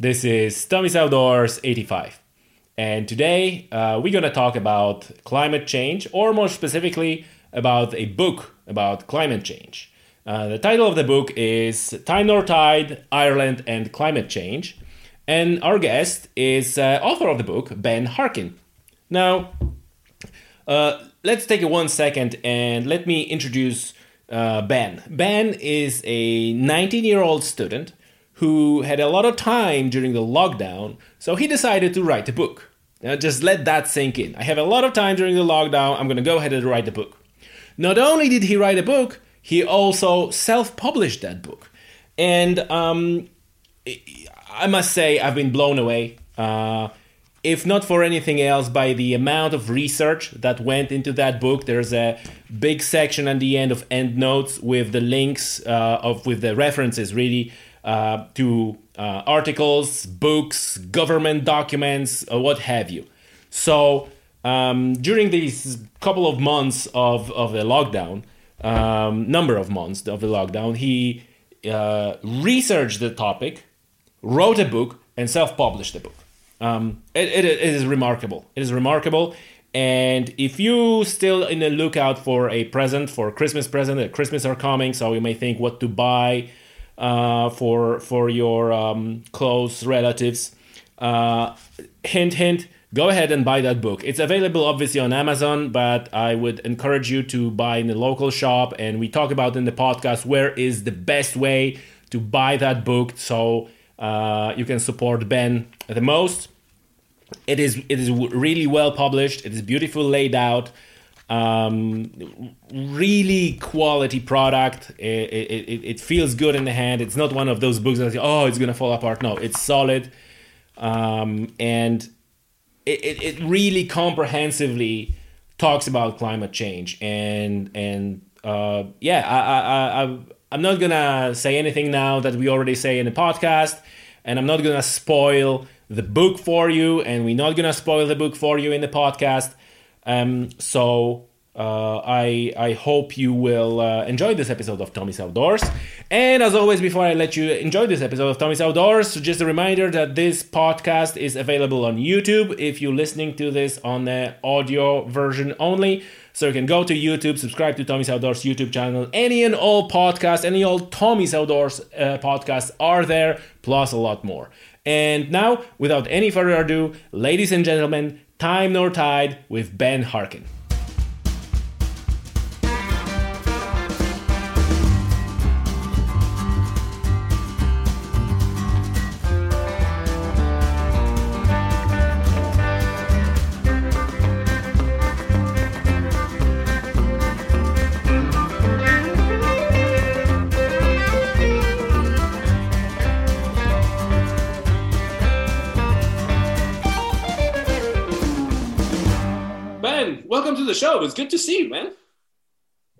This is Tommy's Outdoors 85. And today uh, we're going to talk about climate change, or more specifically, about a book about climate change. Uh, the title of the book is Time Nor Tide, Ireland and Climate Change. And our guest is uh, author of the book, Ben Harkin. Now, uh, let's take a one second and let me introduce uh, Ben. Ben is a 19 year old student who had a lot of time during the lockdown, so he decided to write a book. Now, just let that sink in. I have a lot of time during the lockdown, I'm to go ahead and write a book. Not only did he write a book, he also self published that book. And um, I must say, I've been blown away. Uh, if not for anything else, by the amount of research that went into that book. There's a big section at the end of end notes with the links uh, of with the references really uh, to uh, articles, books, government documents, uh, what have you. So um, during these couple of months of, of the lockdown, um, number of months of the lockdown, he uh, researched the topic, wrote a book, and self-published the book. Um, it, it, it is remarkable. It is remarkable. And if you still in the lookout for a present, for a Christmas present, the Christmas are coming, so you may think what to buy uh, for for your um, close relatives. Uh, hint, hint. Go ahead and buy that book. It's available obviously on Amazon, but I would encourage you to buy in the local shop. And we talk about in the podcast where is the best way to buy that book so uh, you can support Ben the most. It is it is really well published. It is beautifully laid out um, really quality product. It, it, it, feels good in the hand. It's not one of those books that say, oh it's gonna fall apart. No, it's solid, um, and it, it really comprehensively talks about climate change and and uh, yeah I, I, I I'm not gonna say anything now that we already say in the podcast, and I'm not gonna spoil the book for you, and we're not gonna spoil the book for you in the podcast. Um, so uh, I I hope you will uh, enjoy this episode of Tommy's Outdoors. And as always, before I let you enjoy this episode of Tommy's Outdoors, just a reminder that this podcast is available on YouTube if you're listening to this on the audio version only. So you can go to YouTube, subscribe to Tommy's Outdoors YouTube channel. Any and all podcasts, any old Tommy's Outdoors uh, podcasts are there, plus a lot more. And now, without any further ado, ladies and gentlemen, Time Nor Tide with Ben Harkin.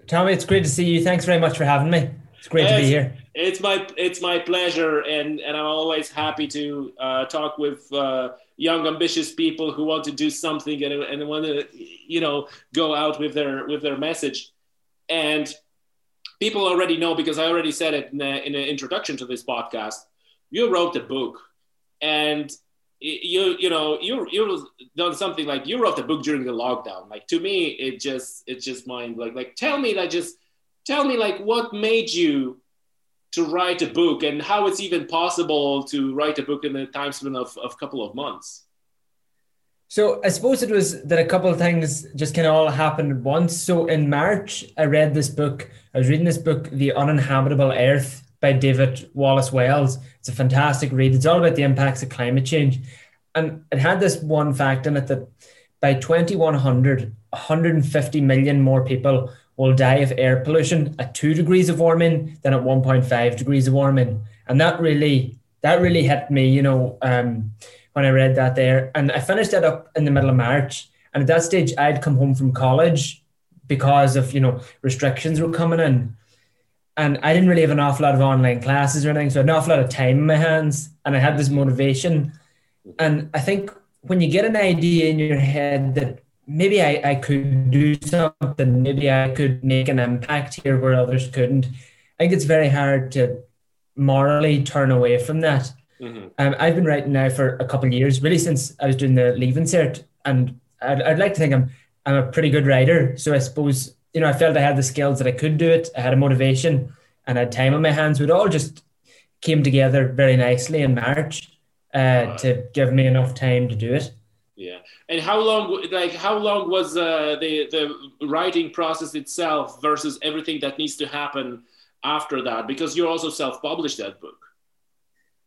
Tommy, it's great to see you. Thanks very much for having me. It's great to be here. It's my it's my pleasure, and and I'm always happy to uh, talk with uh, young, ambitious people who want to do something and and want to you know go out with their with their message. And people already know because I already said it in the, in the introduction to this podcast. You wrote a book, and you you know you you done something like you wrote the book during the lockdown. Like to me it just it's just mind like like tell me like just tell me like what made you to write a book and how it's even possible to write a book in a time span of a couple of months. So i suppose it was that a couple of things just kind of all happened at once. So in march i read this book. I was reading this book the uninhabitable earth by David Wallace Wells. It's a fantastic read. It's all about the impacts of climate change. And it had this one fact in it that by 2100, 150 million more people will die of air pollution at two degrees of warming than at 1.5 degrees of warming. And that really, that really hit me, you know, um, when I read that there. And I finished that up in the middle of March. And at that stage, I'd come home from college because of, you know, restrictions were coming in and I didn't really have an awful lot of online classes or anything, so I had an awful lot of time in my hands, and I had this motivation. And I think when you get an idea in your head that maybe I, I could do something, maybe I could make an impact here where others couldn't, I think it's very hard to morally turn away from that. Mm-hmm. Um, I've been writing now for a couple of years, really since I was doing the leaving cert, and I'd, I'd like to think I'm I'm a pretty good writer. So I suppose you know I felt I had the skills that I could do it. I had a motivation and I had time on my hands. It all just came together very nicely in March uh, to give me enough time to do it. Yeah, and how long? Like, how long was uh, the the writing process itself versus everything that needs to happen after that? Because you also self-published that book.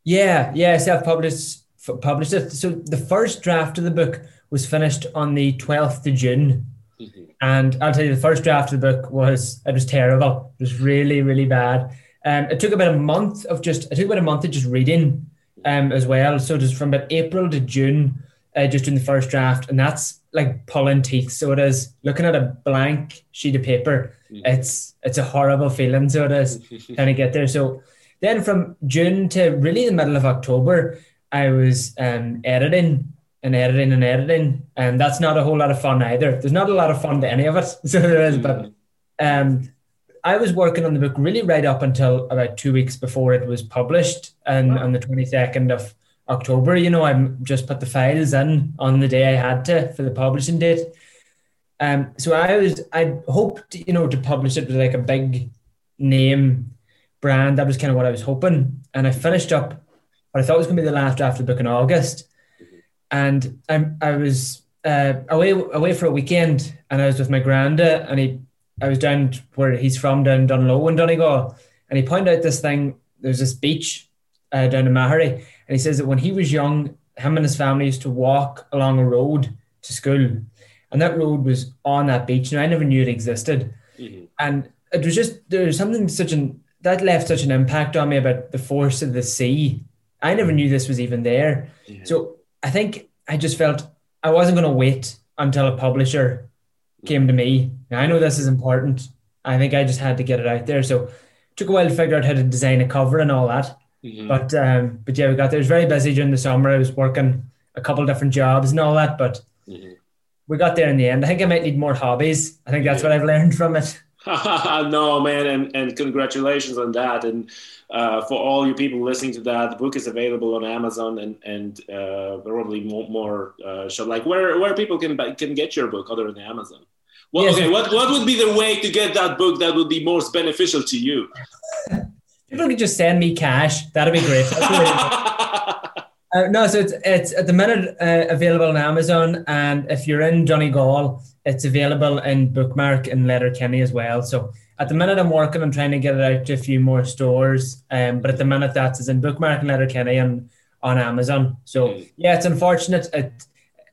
Yeah, yeah, self-published published it. So the first draft of the book was finished on the twelfth of June, mm-hmm. and I'll tell you, the first draft of the book was it was terrible. It was really, really bad. Um, it took about a month of just. It took about a month of just reading, um, as well. So just from about April to June uh, just in the first draft, and that's like pulling teeth. So it is looking at a blank sheet of paper. Mm. It's it's a horrible feeling. So it is trying to get there. So then from June to really the middle of October, I was um, editing and editing and editing, and that's not a whole lot of fun either. There's not a lot of fun to any of it. So there is, but um, I was working on the book really right up until about two weeks before it was published, and wow. on the twenty second of October. You know, I just put the files in on the day I had to for the publishing date. Um, so I was, I hoped, you know, to publish it with like a big name brand. That was kind of what I was hoping. And I finished up what I thought was going to be the last draft of the book in August. And I, I was uh, away away for a weekend, and I was with my granda, and he, I was down where he's from, down Dungloe in Donegal, and he pointed out this thing. There's this beach uh, down in Maghery, and he says that when he was young, him and his family used to walk along a road to school. And that road was on that beach. And I never knew it existed. Mm-hmm. And it was just, there was something such an, that left such an impact on me about the force of the sea. I never knew this was even there. Mm-hmm. So I think I just felt I wasn't going to wait until a publisher came to me. Now, I know this is important. I think I just had to get it out there. So it took a while to figure out how to design a cover and all that. Mm-hmm. But um, but yeah, we got there. It was very busy during the summer. I was working a couple different jobs and all that, but mm-hmm. we got there in the end. I think I might need more hobbies. I think that's yeah. what I've learned from it. no, man, and, and congratulations on that. And uh, for all you people listening to that, the book is available on Amazon and and uh, probably more, more uh. Like where where people can can get your book other than Amazon. Well, yes. okay, what what would be the way to get that book that would be most beneficial to you? People could just send me cash. That'd be great. uh, no, so it's it's at the minute uh, available on Amazon, and if you're in Donegal, it's available in Bookmark and Letterkenny as well. So at the minute, I'm working on trying to get it out to a few more stores. Um, but at the minute, that's in Bookmark and Letterkenny and on Amazon. So hmm. yeah, it's unfortunate. It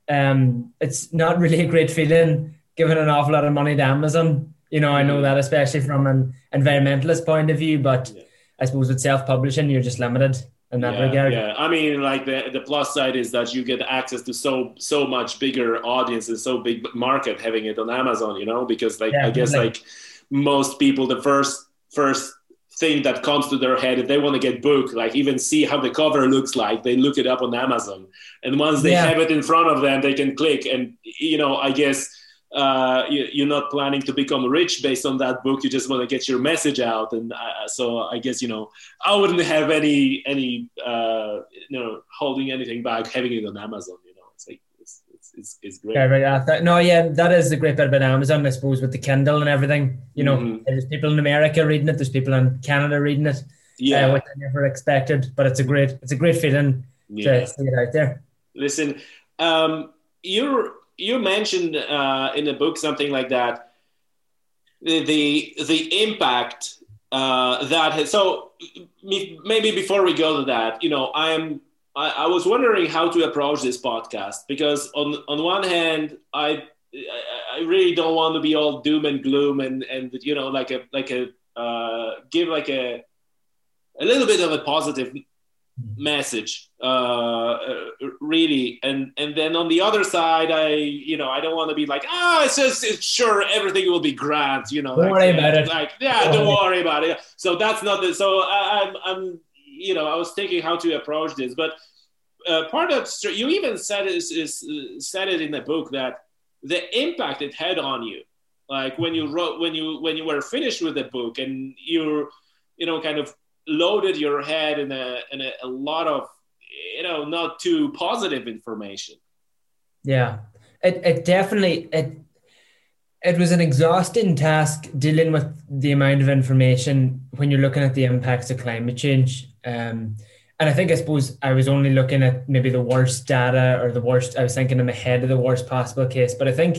um, it's not really a great feeling giving an awful lot of money to Amazon. You know, I know hmm. that especially from an environmentalist point of view, but. Yeah I suppose with self publishing, you're just limited in that yeah, regard. Yeah, I mean, like the the plus side is that you get access to so so much bigger audiences, so big market having it on Amazon. You know, because like yeah, I guess like, like most people, the first first thing that comes to their head if they want to get book like even see how the cover looks like they look it up on amazon and once they yeah. have it in front of them they can click and you know i guess uh, you, are not planning to become rich based on that book. You just want to get your message out, and uh, so I guess you know I wouldn't have any any uh, you know holding anything back having it on Amazon. You know, it's like it's it's, it's, it's great. Yeah, right. Yeah. No, yeah, that is the great bit about Amazon, I suppose, with the Kindle and everything. You know, mm-hmm. there's people in America reading it, there's people in Canada reading it. Yeah, uh, which I never expected, but it's a great it's a great feeling yeah. to see it out there. Listen, um, you're you mentioned uh, in the book something like that the the, impact uh, that has so maybe before we go to that you know i am I, I, was wondering how to approach this podcast because on on one hand i i really don't want to be all doom and gloom and and you know like a like a uh, give like a a little bit of a positive message uh, uh, really. And and then on the other side i you know i don't want to be like ah oh, it's just it's sure everything will be grand you know don't like, worry about it. like yeah don't, don't worry about it. So that's not the so I, i'm i'm you know i was thinking how to approach this but uh, part of you even said is, is uh, said it in the book that the impact it had on you. Like when you wrote when you when you were finished with the book and you're you know kind of loaded your head in a in a, a lot of you know not too positive information. Yeah, it it definitely it it was an exhausting task dealing with the amount of information when you're looking at the impacts of climate change. Um, and I think I suppose I was only looking at maybe the worst data or the worst. I was thinking in my head of the worst possible case, but I think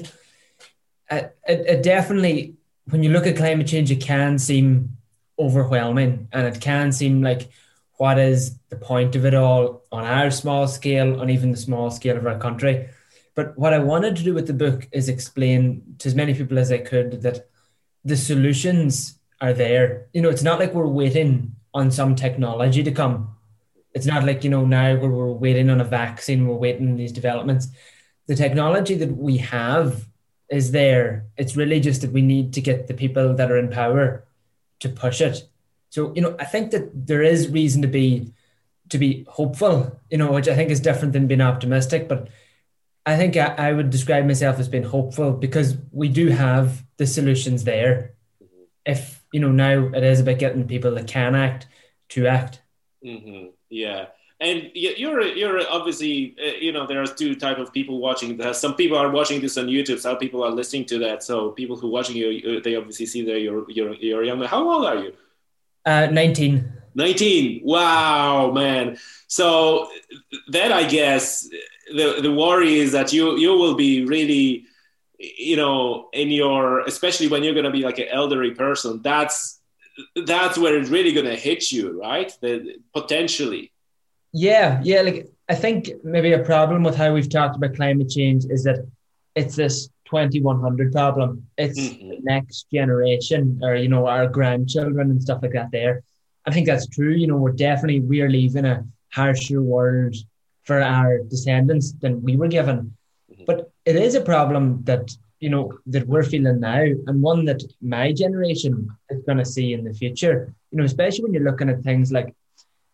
it, it, it definitely when you look at climate change, it can seem overwhelming, and it can seem like what is the point of it all on our small scale, on even the small scale of our country. But what I wanted to do with the book is explain to as many people as I could that the solutions are there. You know, it's not like we're waiting on some technology to come it's not like you know now where we're waiting on a vaccine we're waiting on these developments the technology that we have is there it's really just that we need to get the people that are in power to push it. So you know i think that there is reason to be to be hopeful you know which i think is different than being optimistic but i think i, I would describe myself as being hopeful because we do have the solutions there. If you know now it is about getting people that can act to act. Mm-hmm. Yeah, and you're you're obviously uh, you know there are two type of people watching this. Some people are watching this on YouTube. Some people are listening to that. So people who watching you, they obviously see that you're you're you're younger. How old are you? Uh, nineteen. 19 wow man so that i guess the the worry is that you you will be really you know in your especially when you're going to be like an elderly person that's that's where it's really going to hit you, right? The, potentially. Yeah, yeah. Like I think maybe a problem with how we've talked about climate change is that it's this 2100 problem. It's mm-hmm. the next generation, or you know, our grandchildren and stuff like that. There, I think that's true. You know, we're definitely we are leaving a harsher world for our descendants than we were given. Mm-hmm. But it is a problem that you know that we're feeling now and one that my generation is going to see in the future you know especially when you're looking at things like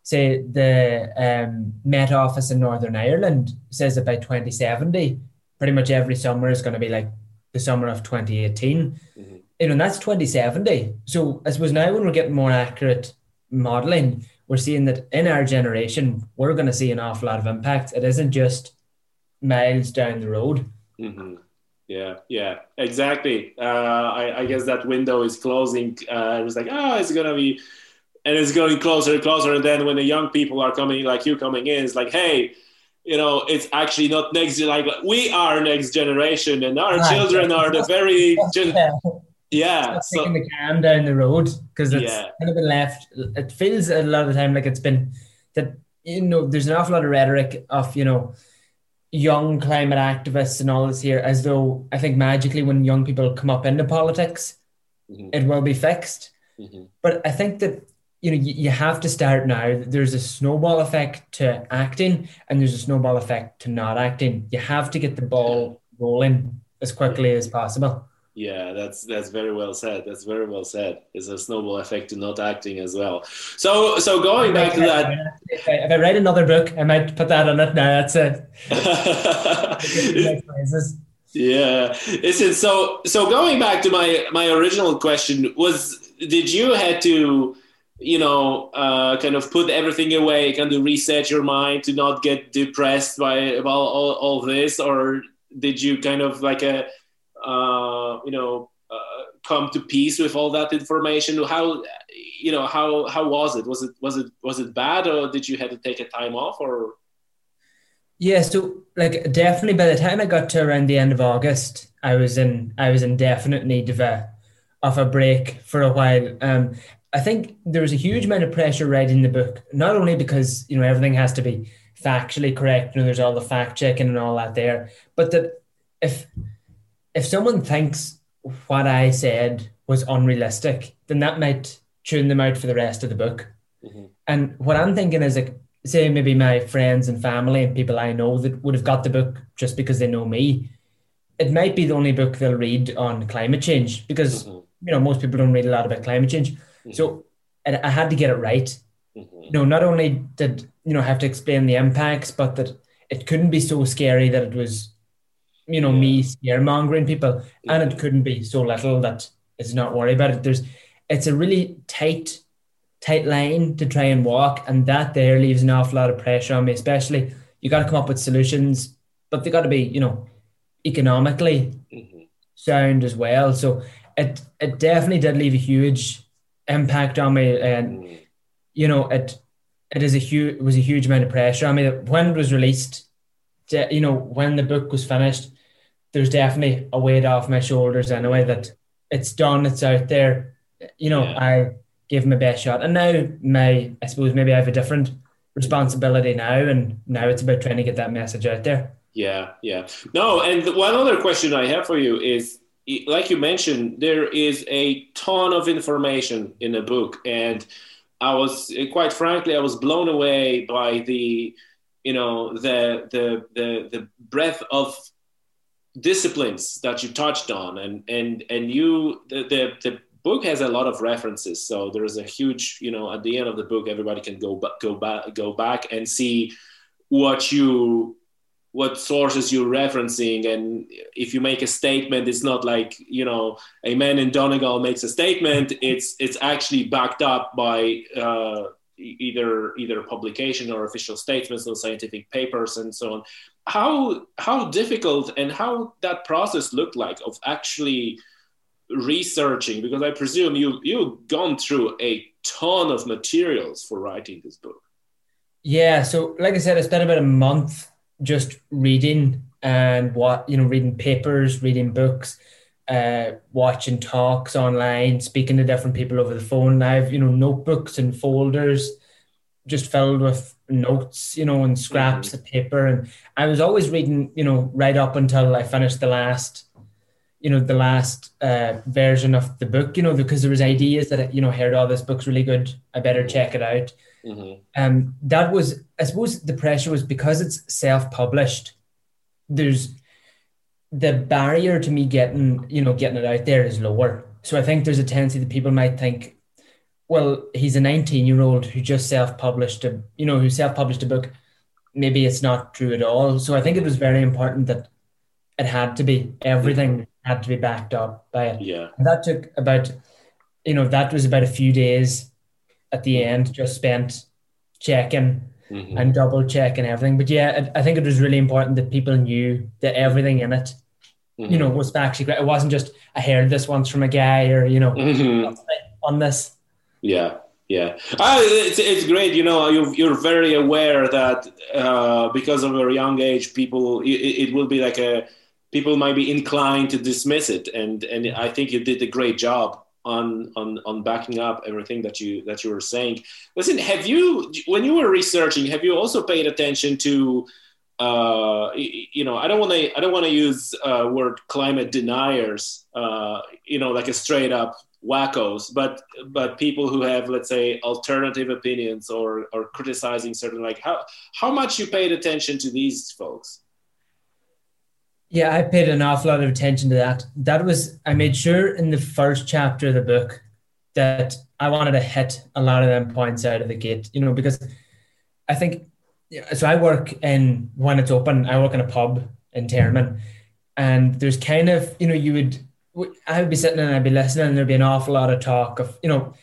say the um, met office in northern ireland says that by 2070 pretty much every summer is going to be like the summer of 2018 mm-hmm. you know and that's 2070 so i suppose now when we're getting more accurate modeling we're seeing that in our generation we're going to see an awful lot of impact it isn't just miles down the road mm-hmm. Yeah, yeah, exactly. Uh, I, I, guess that window is closing. Uh, it was like, oh, it's gonna be, and it's going closer and closer. And then when the young people are coming, like you coming in, it's like, hey, you know, it's actually not next. Like we are next generation, and our right. children are the very. Gen- yeah, so, taking the cam down the road because it's yeah. kind of been left. It feels a lot of the time like it's been that you know. There's an awful lot of rhetoric of you know young climate activists and all this here as though I think magically when young people come up into politics, mm-hmm. it will be fixed. Mm-hmm. But I think that you know you, you have to start now. There's a snowball effect to acting, and there's a snowball effect to not acting. You have to get the ball rolling as quickly as possible. Yeah, that's that's very well said. That's very well said. It's a snowball effect to not acting as well. So so going back to that, if I, if I write another book, I might put that on it. Now that's it. yeah, listen. So so going back to my my original question was, did you had to you know, uh, kind of put everything away, kind of reset your mind to not get depressed by about all, all this, or did you kind of like a uh, you know uh, come to peace with all that information? How you know how how was it? Was it was it was it bad or did you have to take a time off or? Yeah so like definitely by the time i got to around the end of august i was in i was in definite need of a of a break for a while. Um i think there's a huge amount of pressure writing the book not only because you know everything has to be factually correct you know there's all the fact checking and all that there but that if if someone thinks what I said was unrealistic, then that might tune them out for the rest of the book. Mm-hmm. And what I'm thinking is like, say maybe my friends and family and people I know that would have got the book just because they know me. It might be the only book they'll read on climate change because mm-hmm. you know most people don't read a lot about climate change. Mm-hmm. So I had to get it right. Mm-hmm. You know, not only did you know have to explain the impacts, but that it couldn't be so scary that it was you know, me scaremongering people, and it couldn't be so little that it's not worry about it. There's, it's a really tight tight line to try and walk, and that there leaves an awful lot of pressure on me. Especially, you got to come up with solutions, but they got to be, you know, economically mm-hmm. sound as well. So it it definitely did leave a huge impact on me, and mm-hmm. you know, it it is a huge was a huge amount of pressure on me. When it was released, you know, when the book was finished, there's definitely a weight off my shoulders anyway. That it's done, it's out there. You know, yeah. I gave my best shot, and now my I suppose maybe I have a different responsibility now, and now it's about trying to get that message out there. Yeah, yeah. No, and one other question I have for you is like you mentioned, there is a ton of information in a book, and I was quite frankly, I was blown away by the, you know, the the the the breadth of disciplines that you touched on, and and and you the the, the book has a lot of references, so there is a huge, you know, at the end of the book, everybody can go go back go back and see what you what sources you're referencing and if you make a statement it's not like you know a man in donegal makes a statement. It's it's actually backed up by uh, either either publication or official statements or scientific papers and so on. How how difficult and how that process looked like of actually researching? Because i presume you you've gone through a ton of materials for writing this book. Yeah so like i said i spent about a month just reading and what you know, reading papers, reading books, uh, watching talks online, speaking to different people over the phone. I have you know notebooks and folders just filled with notes, you know, and scraps mm-hmm. of paper. And I was always reading, you know, right up until I finished the last, you know, the last uh, version of the book, you know, because there was ideas that, you know, heard, oh, this book's really good. I better check it out. Mm-hmm. Um, that was, I suppose, the pressure was because it's self-published. There's the barrier to me getting, you know, getting it out there is lower. So I think there's a tendency that people might think, well, he's a 19 year old who just self-published a, you know, who self-published a book. Maybe it's not true at all. So I think it was very important that it had to be everything had to be backed up by it. Yeah. And that took about, you know, that was about a few days at the end, just spent checking mm-hmm. and double checking everything. But yeah, I, I, think it was really important that people knew that everything in it, mm-hmm. you know, was actually great. It wasn't just I heard this once from a guy or you know mm-hmm. on this. Yeah. Yeah, ah, it's, it's great. You know, you're, you're very aware that uh, because of your young age, people it, it will be like a people might be inclined to dismiss it, and and I think you did a great job on on on backing up everything that you that you were saying. Listen, have you when you were researching, have you also paid attention to uh, you know, I don't want to I don't want to use uh, word climate deniers, uh, you know, like a straight up wackos, but but people who have let's say alternative opinions or or criticizing certain like how how much you paid attention to these folks. Yeah, I paid an awful lot of attention to that. That was I made sure in the first chapter of the book that I wanted to hit a lot of them points out of the gate, you know, because I think so I work in when it's open, I work in a pub in Termonde and there's kind of, you know, you would I would be sitting and I'd be listening and there'd be an awful lot of talk of, you know,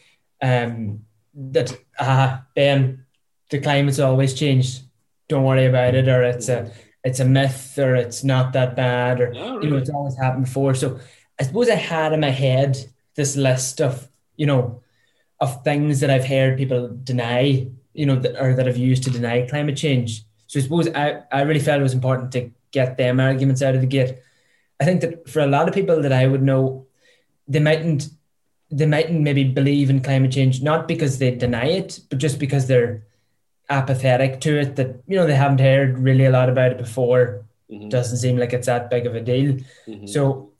um that ah Ben, the climate's always changed. Don't worry about it, or it's a it's a myth or it's not that bad or really. you know it's always happened before. So I suppose I had in my head this list of you know of things that I've heard people deny, you know, that, or that I've used to deny climate change. So I suppose I, I really felt it was important to get them arguments out of the gate. I think that for a lot of people that I would know, they mightn't they mightn't maybe believe in climate change not because they deny it, but just because they're apathetic to it that you know they haven't heard really a lot about it before mm-hmm. doesn't seem like it's that big of a deal mm-hmm. so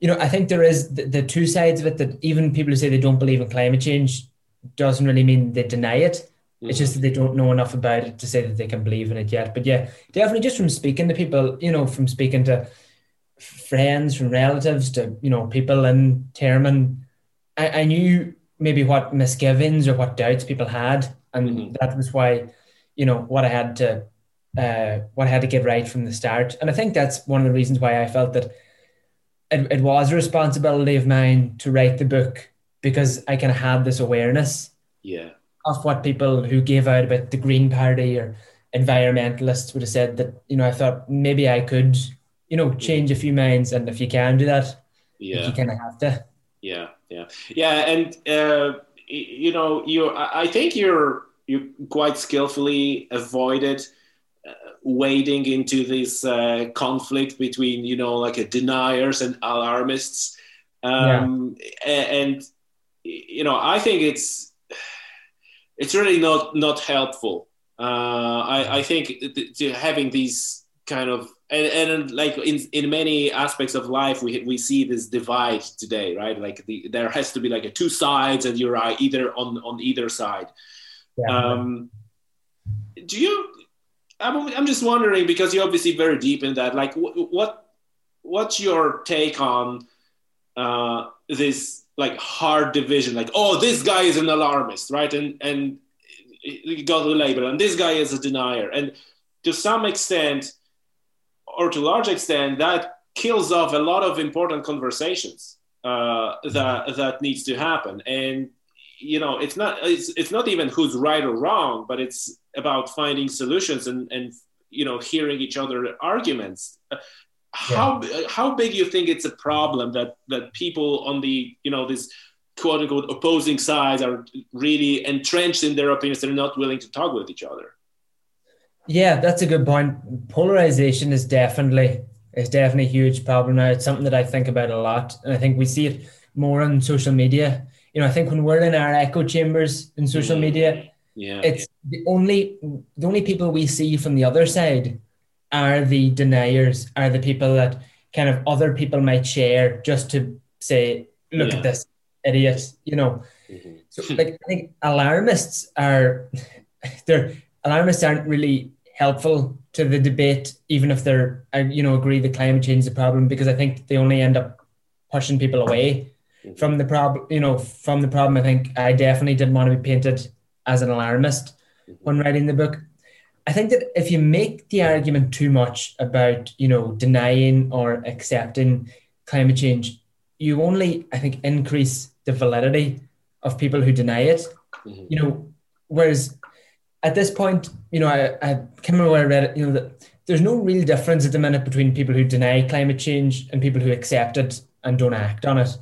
you know i think there is the, the, two sides of it that even people who say they don't believe in climate change doesn't really mean they deny it mm-hmm. it's just that they don't know enough about it to say that they can believe in it yet but yeah definitely just from speaking to people you know from speaking to friends from relatives to you know people in Termonde I, I knew maybe what misgivings or what doubts people had and mm-hmm. that was why you know what I had to uh, what I had to get right from the start. And I think that's one of the reasons why I felt that it, it was a responsibility of mine to write the book because I kind of had this awareness. Yeah. of what people who gave out about the Green Party or environmentalists would have said that you know I thought maybe I could you know change a few minds and if you can do that yeah you kind of have to yeah yeah yeah and uh, you know you I think you're you quite skillfully avoided uh, wading into this uh, conflict between you know like a deniers and alarmists. Um, yeah. and you know I think it's it's really not not helpful. Uh, I, I think having these kind of and, and like in, in many aspects of life we, we see this divide today right? Like the, there has to be like a two sides and you're either on on either side um, do you I'm, I'm just wondering because you're obviously very deep in that like what what's your take on uh, this like hard division? Like oh this guy is an alarmist right? And and you got the label and this guy is a denier. And to some extent or to large extent that kills off a lot of important conversations uh, that that needs to happen. And you know it's not it's, it's not even who's right or wrong but it's about finding solutions and and you know hearing each other arguments. How yeah. how big do you think it's a problem that that people on the you know this quote unquote opposing sides are really entrenched in their opinions they're not willing to talk with each other? Yeah that's a good point. Polarization is definitely is definitely a huge problem. Now it's something that i think about a lot and i think we see it more on social media you know i think when we're in our echo chambers in social media yeah it's the only the only people we see from the other side are the deniers are the people that kind of other people might share just to say look yeah. at this idiots, you know. Mm-hmm. So like I think alarmists are they're alarmists aren't really helpful to the debate, even if they're you know agree that climate change is a problem, because I think they only end up pushing people away mm-hmm. From the problem. You know, from the problem. I think I definitely didn't want to be painted as an alarmist mm-hmm. when writing the book. I think that if you make the argument too much about you know denying or accepting climate change, you only I think increase the validity of people who deny it. Mm-hmm. You know, whereas at this point, you know, I, I can't remember where I read it, you know, that there's no real difference at the minute between people who deny climate change and people who accept it and don't act on it.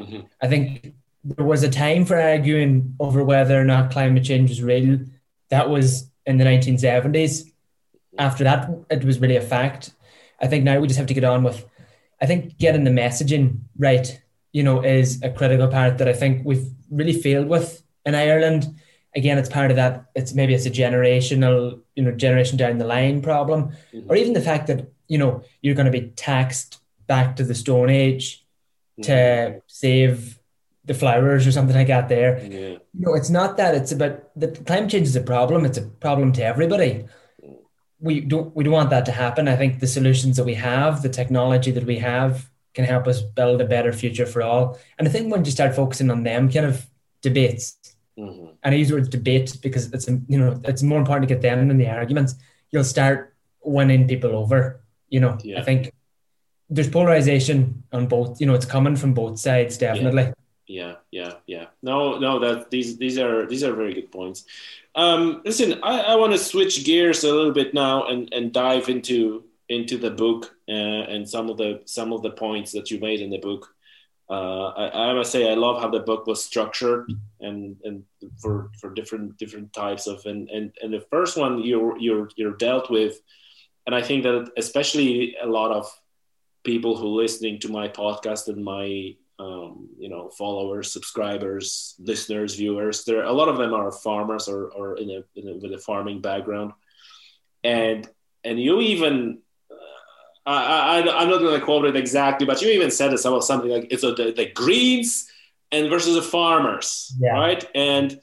Mm-hmm. I think there was a time for arguing over whether or not climate change was real. That was in the 1970s. After that, it was really a fact. I think now we just have to get on with, I think, getting the messaging right you know, is a critical part that I think we've really failed with in Ireland. Again, it's part of that. It's maybe it's a generational, you know, generation down the line problem, mm-hmm. or even the fact that you know you're going to be taxed back to the Stone Age mm-hmm. To save the flowers or something like that. There, yeah. know, it's not that. It's about the climate change is a problem. It's a problem to everybody. We don't we don't want that to happen. I think the solutions that we have, the technology that we have, can help us build a better future for all. And I think when you start focusing on them kind of debates, mm-hmm. and I use the word debate because it's you know it's more important to get them than the arguments. You'll start winning people over. You know, yeah. I think there's polarization on both. You know, it's coming from both sides, definitely. Yeah, yeah, yeah. No, no. That these these are these are very good points. Um, listen, I, I want to switch gears a little bit now and and dive into into the book uh, and some of the some of the points that you made in the book. Uh, I, I, must say I love how the book was structured and and for for different different types of and and, and the first one you're you're you're dealt with, and I think that especially a lot of people who listening to my podcast and my um, you know followers subscribers listeners viewers there a lot of them are farmers or, or in a, in a with a farming background and and you even I, I, am not going to quote it exactly, but you even said it about something like it's a, the, the greens and versus the farmers, yeah. right? And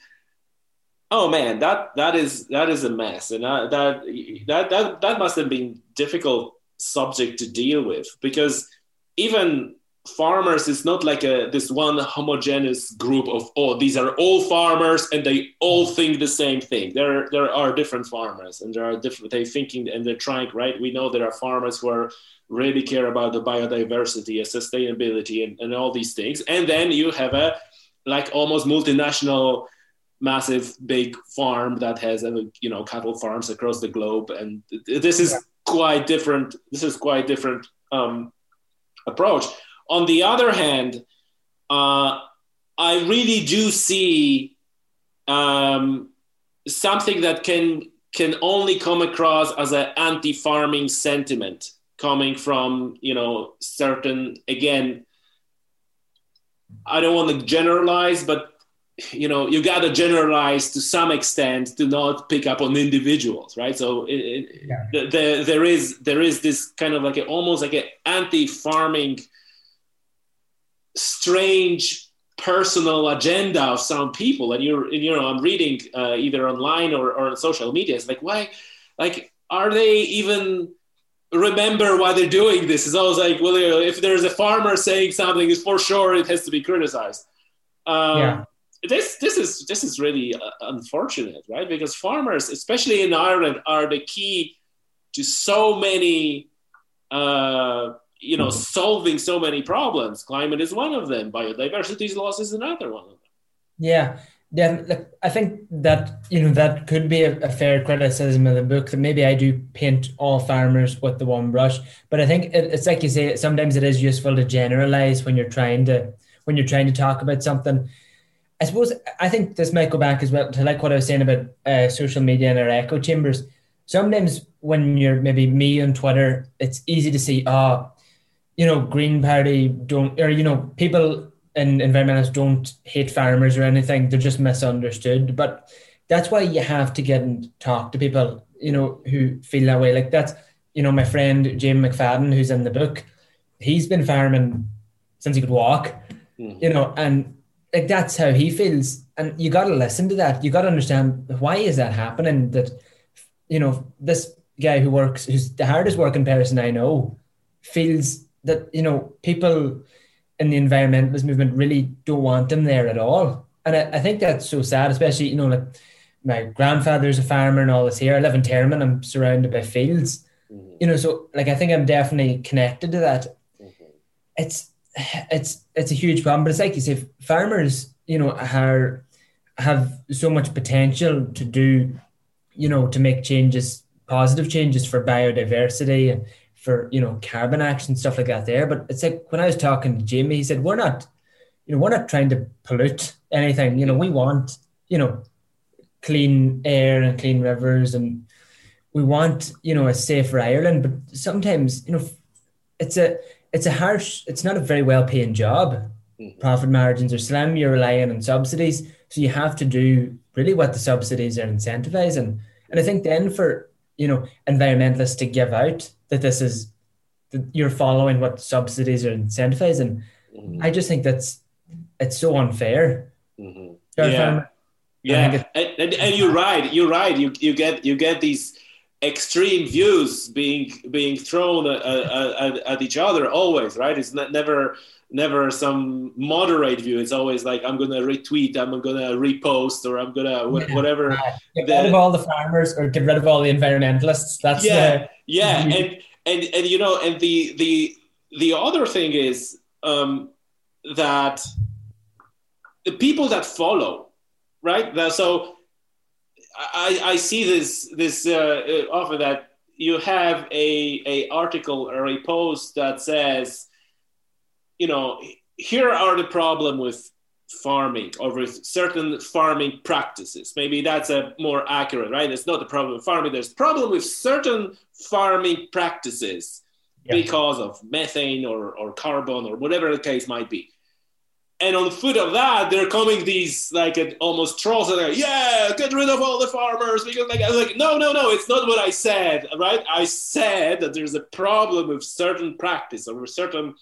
oh man, that that is that is a mess, and that that that that, that must have been difficult subject to deal with. Because even farmers is not like a this one homogeneous group of oh these are all farmers and they all think the same thing. There there are different farmers and there are different they thinking and they're trying right? We know there are farmers who are really care about the biodiversity and sustainability and, and all these things. And then you have a like almost multinational massive big farm that has you know cattle farms across the globe. And this is quite different this is quite different um, approach. On the other hand uh, i really do see um, something that can can only come across as an anti-farming sentiment coming from you know certain again i don't want to generalize but you know you got to generalize to some extent to not pick up on individuals right? So it, yeah. the, the, there is there is this kind of like a, almost like an anti-farming strange personal agenda of some people. And you're and, you know i'm reading uh, either online or, or on social media. It's like why like are they even remember why they're doing this? It's always like well if there's a farmer saying something it's for sure it has to be criticized. Um, yeah this this is this is really uh, unfortunate, right? Because farmers, especially in Ireland, are the key to so many, uh, you know, mm-hmm. solving so many problems. Climate is one of them. Biodiversity loss is another one of them. Yeah, yeah. Look, I think that you know that could be a, a, fair criticism of the book. That maybe I do paint all farmers with the one brush, but I think it, it's like you say. Sometimes it is useful to generalize when you're trying to when you're trying to talk about something I suppose I think this might go back as well to like what I was saying about uh, social media and our echo chambers. Sometimes when you're maybe me on Twitter, it's easy to see, oh, you know, Green Party don't, or you know, people and environmentalists don't hate farmers or anything. They're just misunderstood. But that's why you have to get and talk to people, you know, who feel that way. Like that's, you know, my friend Jamie McFadden, who's in the book, he's been farming since he could walk, mm. you know, and like that's how he feels. And you got to listen to that. You got to understand why is that happening that you know this guy who works who's the hardest working person i know feels that you know people in the environmentalist movement really don't want him there at all. And i, I think that's so sad especially you know like my grandfather's a farmer and all this here. I live in Termon i'm surrounded by fields. Mm-hmm. you know so like i think i'm definitely connected to that. Mm-hmm. it's it's it's a huge problem. But it's like you say, farmers, you know, are have so much potential to do, you know, to make changes, positive changes for biodiversity and for you know carbon action stuff like that. There, but it's like when I was talking to Jamie, he said we're not, you know, we're not trying to pollute anything. You know, we want you know clean air and clean rivers and we want you know a safer Ireland. But sometimes you know it's a it's a harsh, it's not a very well paying job. Mm-hmm. Profit margins are slim, you're relying on subsidies. So you have to do really what the subsidies are incentivizing. And I think then for, you know, environmentalists to give out that this is that you're following what subsidies are incentivizing, mm-hmm. I just think that's it's so unfair. Mm-hmm. Yeah. Yeah, and, and, and, you're right. You're right. You you get you get these extreme views being being thrown at, at, at, each other always right? It's not, never never some moderate view. It's always like i'm gonna retweet i'm gonna repost or i'm gonna whatever get rid of all the farmers or get rid of all the environmentalists. That's yeah. the, yeah. and and and you know and the the the other thing is um that the people that follow right? So I, I see this this uh, uh, often that you have a, a article or a post that says, you know, here are the problem with farming or with certain farming practices. Maybe that's a more accurate, right? It's not the problem with farming. There's problem with certain farming practices yeah. because of methane or, or carbon or whatever the case might be and on the foot of that, they're coming these like almost trolls and like, yeah, get rid of all the farmers because like I was like, no, no, no, it's not what I said, right? I said that there's a problem with certain practice or certain.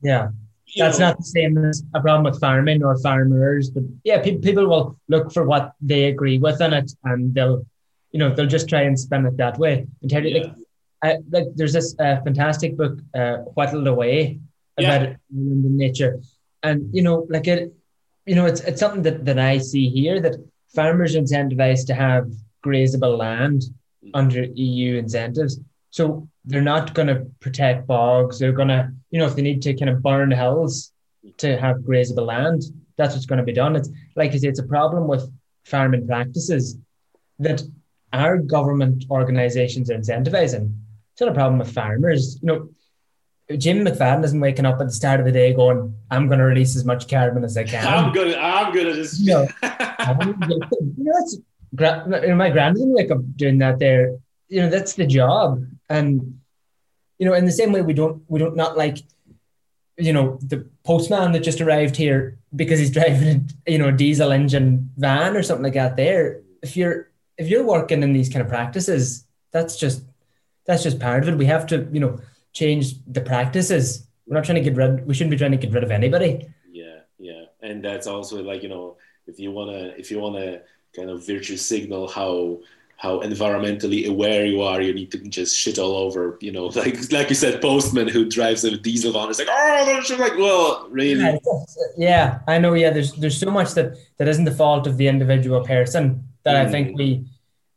Yeah, that's know. not the same as a problem with farming or farmers, but yeah, pe- people will look for what they agree with in it, and they'll, you know, they'll just try and spin it that way. And tell you, yeah. like, I, like, there's this uh, fantastic book, uh, Whittled Away, about yeah. the nature and you know, like it, you know, it's it's something that that I see here that farmers are incentivized to have grazable land mm. under EU incentives. So they're not going to protect bogs. They're going to, you know, if they need to kind of burn hills to have grazable land, that's what's going to be done. It's like I say, it's a problem with farming practices that our government organizations are incentivizing. It's not a problem with farmers. You know, Jim McFadden isn't waking up at the start of the day going, I'm going to release as much carbon as I can. I'm good. I'm good at this. You know, you know, that's, my grand didn't wake up doing that there. You know, that's the job. And, you know, in the same way, we don't, we don't not like, you know, the postman that just arrived here because he's driving a, you know, a diesel engine van or something like that there. If you're, if you're working in these kind of practices, that's just, that's just part of it. We have to, you know, change the practices. We're not trying to get rid. We shouldn't be trying to get rid of anybody. Yeah, yeah, and that's also like you know, if you wanna, if you wanna kind of virtue signal how how environmentally aware you are, you need to just shit all over. You know, like like you said, postman who drives a diesel van is like, oh, that's like, well, really? Yeah, yeah, I know. Yeah, there's there's so much that that isn't the fault of the individual person that mm. I think we.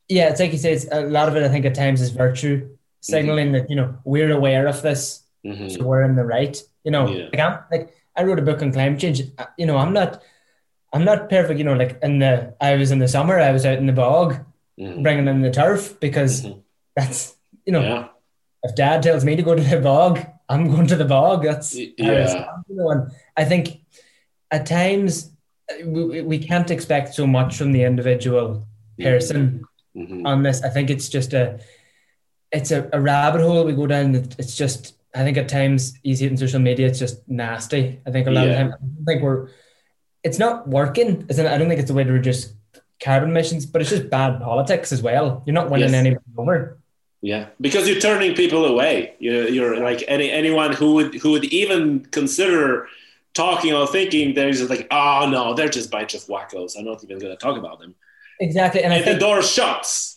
Yeah, it's like you say. It's a lot of it. I think at times is virtue signaling mm-hmm. that you know we're aware of this, mm-hmm. so we're in the right. You know, yeah. like I'm like I wrote a book on climate change. You know, I'm not, I'm not perfect. You know, like in the I was in the summer, I was out in the bog, mm-hmm. bringing in the turf because mm-hmm. that's you know, yeah. if Dad tells me to go to the bog, I'm going to the bog. That's yeah. You know, and I think at times uh, we, we can't expect so much from the individual mm-hmm. person mm-hmm. on this. I think it's just a it's a, a rabbit hole we go down. It's just I think at times you see it in social media. It's just nasty. I think a lot yeah. of time I think we're it's not working. In, I don't think it's a way to reduce carbon emissions, but it's just bad politics as well. You're not winning yes. anyone over. Yeah, because you're turning people away. You're, you're like any anyone who would who would even consider talking or thinking there's like, oh no, they're just a bunch of wackos. I'm not even going to talk about them. Exactly, and, and think, the door shuts.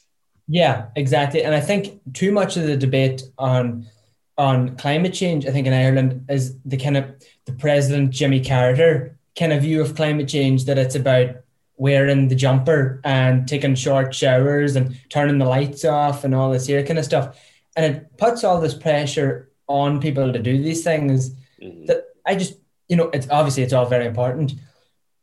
Yeah, exactly. And I think too much of the debate on on climate change, I think in Ireland, is the kind of the President Jimmy Carter kind of view of climate change that it's about wearing the jumper and taking short showers and turning the lights off and all this here kind of stuff. And it puts all this pressure on people to do these things mm-hmm. that I just, you know, it's obviously it's all very important,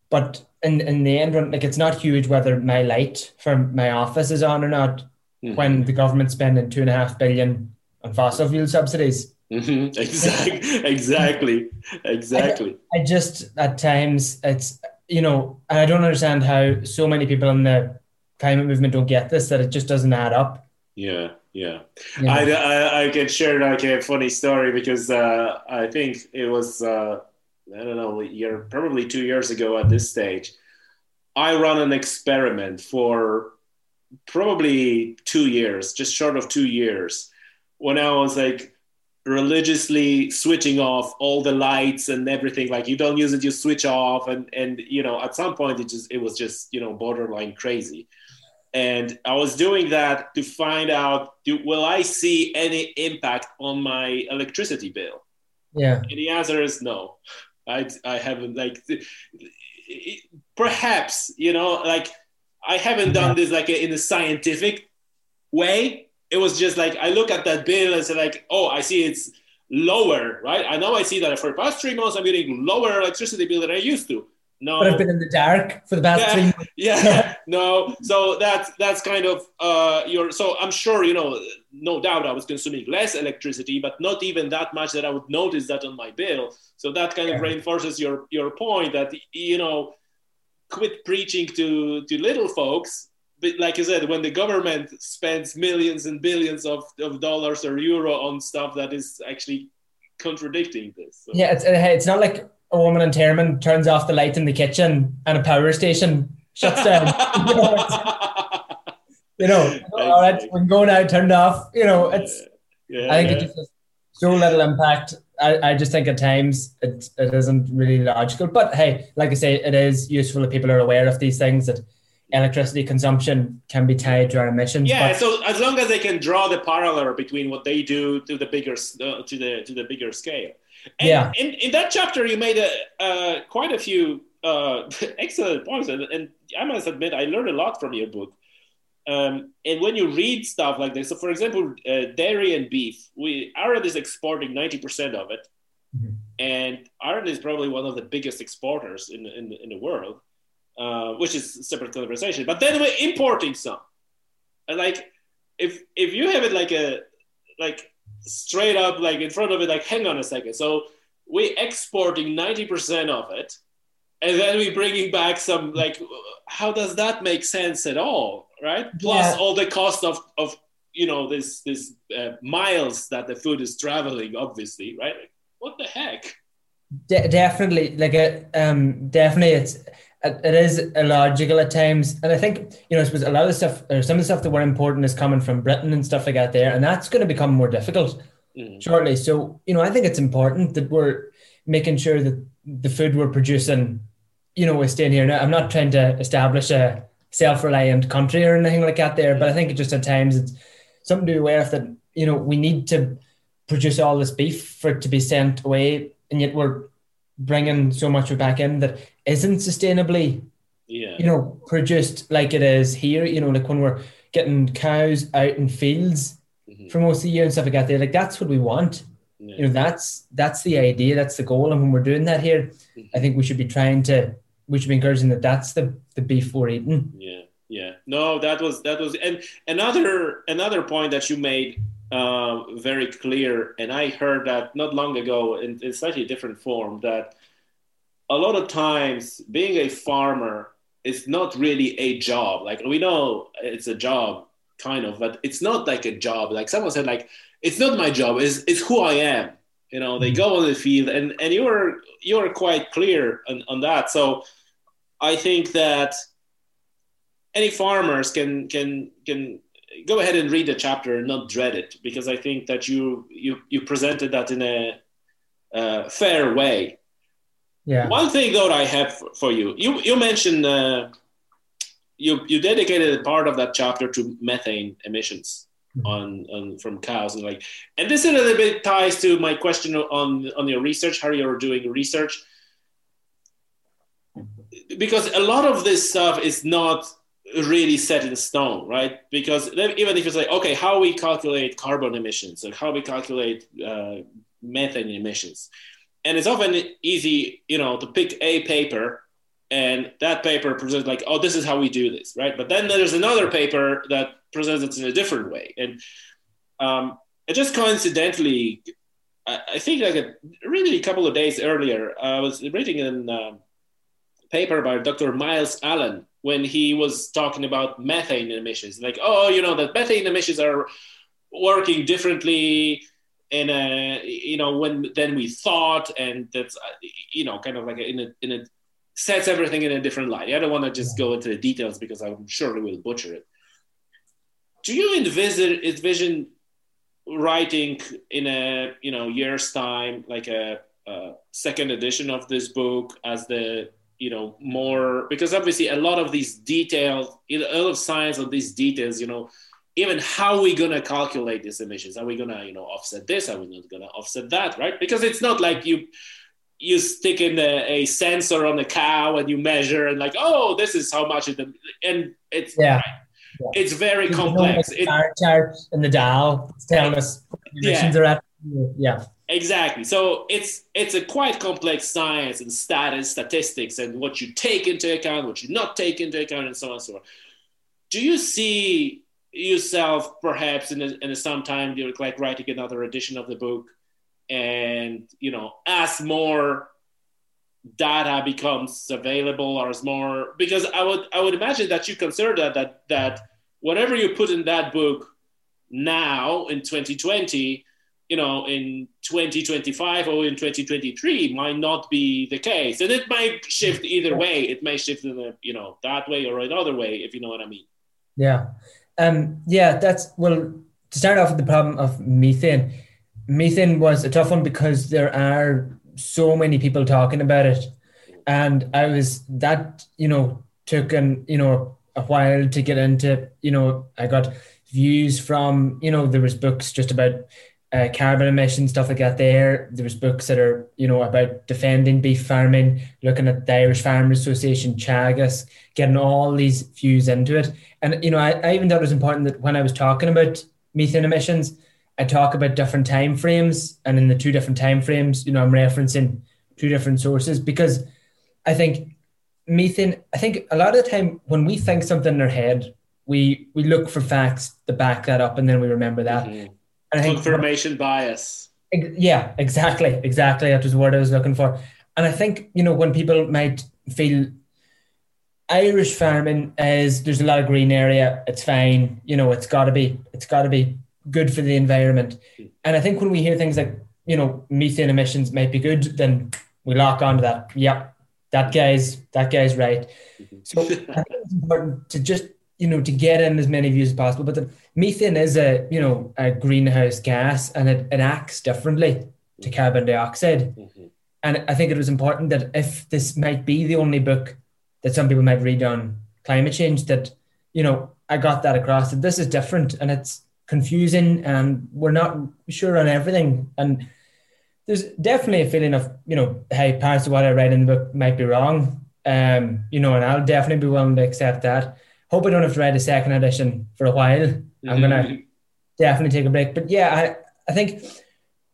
but in, in the end, like it's not huge whether my light from my office is on or not mm-hmm. when the government's spending two and a half billion on fossil fuel subsidies. Mm-hmm. Exactly, exactly, exactly. I, I, just at times it's you know, and I don't understand how so many people in the climate movement don't get this that it just doesn't add up. Yeah, yeah. yeah. I, I, I can share like a funny story because uh, I think it was uh, I don't know year probably two years ago at this stage. I run an experiment for probably two years, just short of two years, when I was like religiously switching off all the lights and everything. Like you don't use it, you switch off, and and you know at some point it just it was just you know borderline crazy. And I was doing that to find out do, will I see any impact on my electricity bill? Yeah. And the answer is no. I I haven't like perhaps you know like I haven't done this like in a scientific way. It was just like I look at that bill and say like, oh, I see it's lower, right? I know I see that for the past three months I'm getting lower electricity bill than I used to. No, but I've been in the dark for the past yeah, three months. Yeah, no. So that's that's kind of uh, your. So I'm sure you know, no doubt, I was consuming less electricity, but not even that much that I would notice that on my bill. So that kind of reinforces your your point that you know quit preaching to to little folks but like I said, when the government spends millions and billions of, of dollars or euro on stuff that is actually contradicting this. So. Yeah, it's, it's not like a woman in Termon turns off the light in the kitchen and a power station shuts down. you know, all right, we can go now, turned off. You know, it's. Yeah, I think yeah. it just has so little impact I, I just think at times it, it isn't really logical. But hey, like I say, it is useful that people are aware of these things that electricity consumption can be tied to our emissions. Yeah, but, so as long as they can draw the parallel between what they do to the bigger uh, to the to the bigger scale. And yeah. In, in that chapter, you made a, uh, quite a few uh, excellent points, and, and I must admit, I learned a lot from your book. Um, and when you read stuff like this, so for example, uh, dairy and beef, we Ireland is exporting ninety percent of it, mm-hmm. and Ireland is probably one of the biggest exporters in in, in the world. uh, which is a separate conversation. But then we're importing some, and like if if you have it like a like straight up like in front of it, like hang on a second, so we're exporting ninety percent of it, and then we bringing back some like how does that make sense at all, right? Plus yeah. all the cost of of you know this this uh, miles that the food is traveling, obviously, right? Like, what the heck? De- definitely, like it, um, definitely, it's it is illogical at times. And I think, you know, I suppose a lot of the stuff or some of the stuff that were important is coming from Britain and stuff like that there. And that's going to become more difficult mm. shortly. So, you know, I think it's important that we're making sure that the food we're producing, you know, is staying here. Now, I'm not trying to establish a self-reliant country or anything like that there, but I think it just at times it's something to be aware of that, you know, we need to produce all this beef for it to be sent away. And yet we're bringing so much back in that isn't sustainably, yeah. you know, produced like it is here. You know, like when we're getting cows out in fields mm-hmm. for most of the year and stuff like that. There, like that's what we want. Yeah. You know, that's that's the idea, that's the goal. And when we're doing that here, mm-hmm. I think we should be trying to, we should be encouraging that that's the the beef we're eating. Yeah, yeah. No, that was that was, and another another point that you made uh, very clear, and I heard that not long ago in, in slightly different form that a lot of times being a farmer is not really a job. Like we know it's a job, kind of, but it's not like a job. Like someone said, like it's not my job. It's it's who I am. You know, they mm-hmm. go on the field, and and you're you're quite clear on, on that. So I think that any farmers can can can go ahead and read the chapter and not dread it because I think that you you you presented that in a uh, fair way yeah. One thing though I have for you, you you mentioned uh, you you dedicated a part of that chapter to methane emissions mm-hmm. on, on from cows and like, and this a little bit ties to my question on on your research, how you're doing research, because a lot of this stuff is not really set in stone, right? Because even if you say, okay, how we calculate carbon emissions and how we calculate uh, methane emissions, and it's often easy, you know, to pick a paper and that paper presents like, oh, this is how we do this, right? But then there's another paper that presents it in a different way. And um, it just coincidentally, I, I think like a really a couple of days earlier, I was reading a um, paper by Dr. Myles Allen when he was talking about methane emissions. Like, oh, you know, that methane emissions are working differently in a you know when then we thought and that's you know kind of like in a in a sets everything in a different light. I don't want to just go into the details because I'm sure we will butcher it. Do you envision envision writing in a you know year's time like a, a second edition of this book as the you know more because obviously a lot of these details a lot of science of these details you know even how are we gonna calculate these emissions? Are we gonna, you know, offset this? Are we not gonna offset that? Right? Because it's not like you you stick in a, a sensor on the cow and you measure and like, oh, this is how much it and it's yeah. Right? yeah. It's very complex. No, like, it, chart in the dial telling us emissions yeah. are at. Yeah. Exactly. So it's it's a quite complex science and status, statistics, and what you take into account, what you not take into account, and so on and so on. Do you see yourself perhaps in a, in a sometime you're like writing another edition of the book and you know as more data becomes available or as more because i would i would imagine that you consider that that that whatever you put in that book now in 2020 you know in 2025 or in 2023 might not be the case. And it might shift either way. It may shift in a you know that way or another way if you know what i mean. Yeah. Um, yeah, that's well. To start off with the problem of methane, methane was a tough one because there are so many people talking about it, and I was that you know took an you know a while to get into. You know, I got views from you know there was books just about uh, carbon emissions, stuff like that. There, there was books that are you know about defending beef farming, looking at the Irish Farmers Association, Teagasc getting all these views into it. And you know, I, I even thought it was important that when I was talking about methane emissions, I talk about different time frames, and in the two different time frames, you know, I'm referencing two different sources because I think methane, I think a lot of the time when we think something in our head, we we look for facts to back that up, and then we remember that. Mhm. And I think Confirmation bias. Yeah, exactly, exactly. That was the word I was looking for. And I think you know when people might feel Irish farming is there's a lot of green area. It's fine. You know, it's got to be. It's got to be good for the environment. And I think when we hear things like you know methane emissions might be good, then we lock onto that. Yep, that guy's that guy's right. So I think it's important to just you know to get in as many views as possible. But the methane is a you know a greenhouse gas and it, it acts differently to carbon dioxide. And I think it was important that if this might be the only book that some people might read on climate change, that you know I got that across that this is different and it's confusing and we're not sure on everything. And there's definitely a feeling of you know hey parts of what I write in the book might be wrong. Um, you know, and I'll definitely be willing to accept that. Hope I don't have to write a second edition for a while. I'm gonna Mhm. definitely take a break. But yeah, I, I think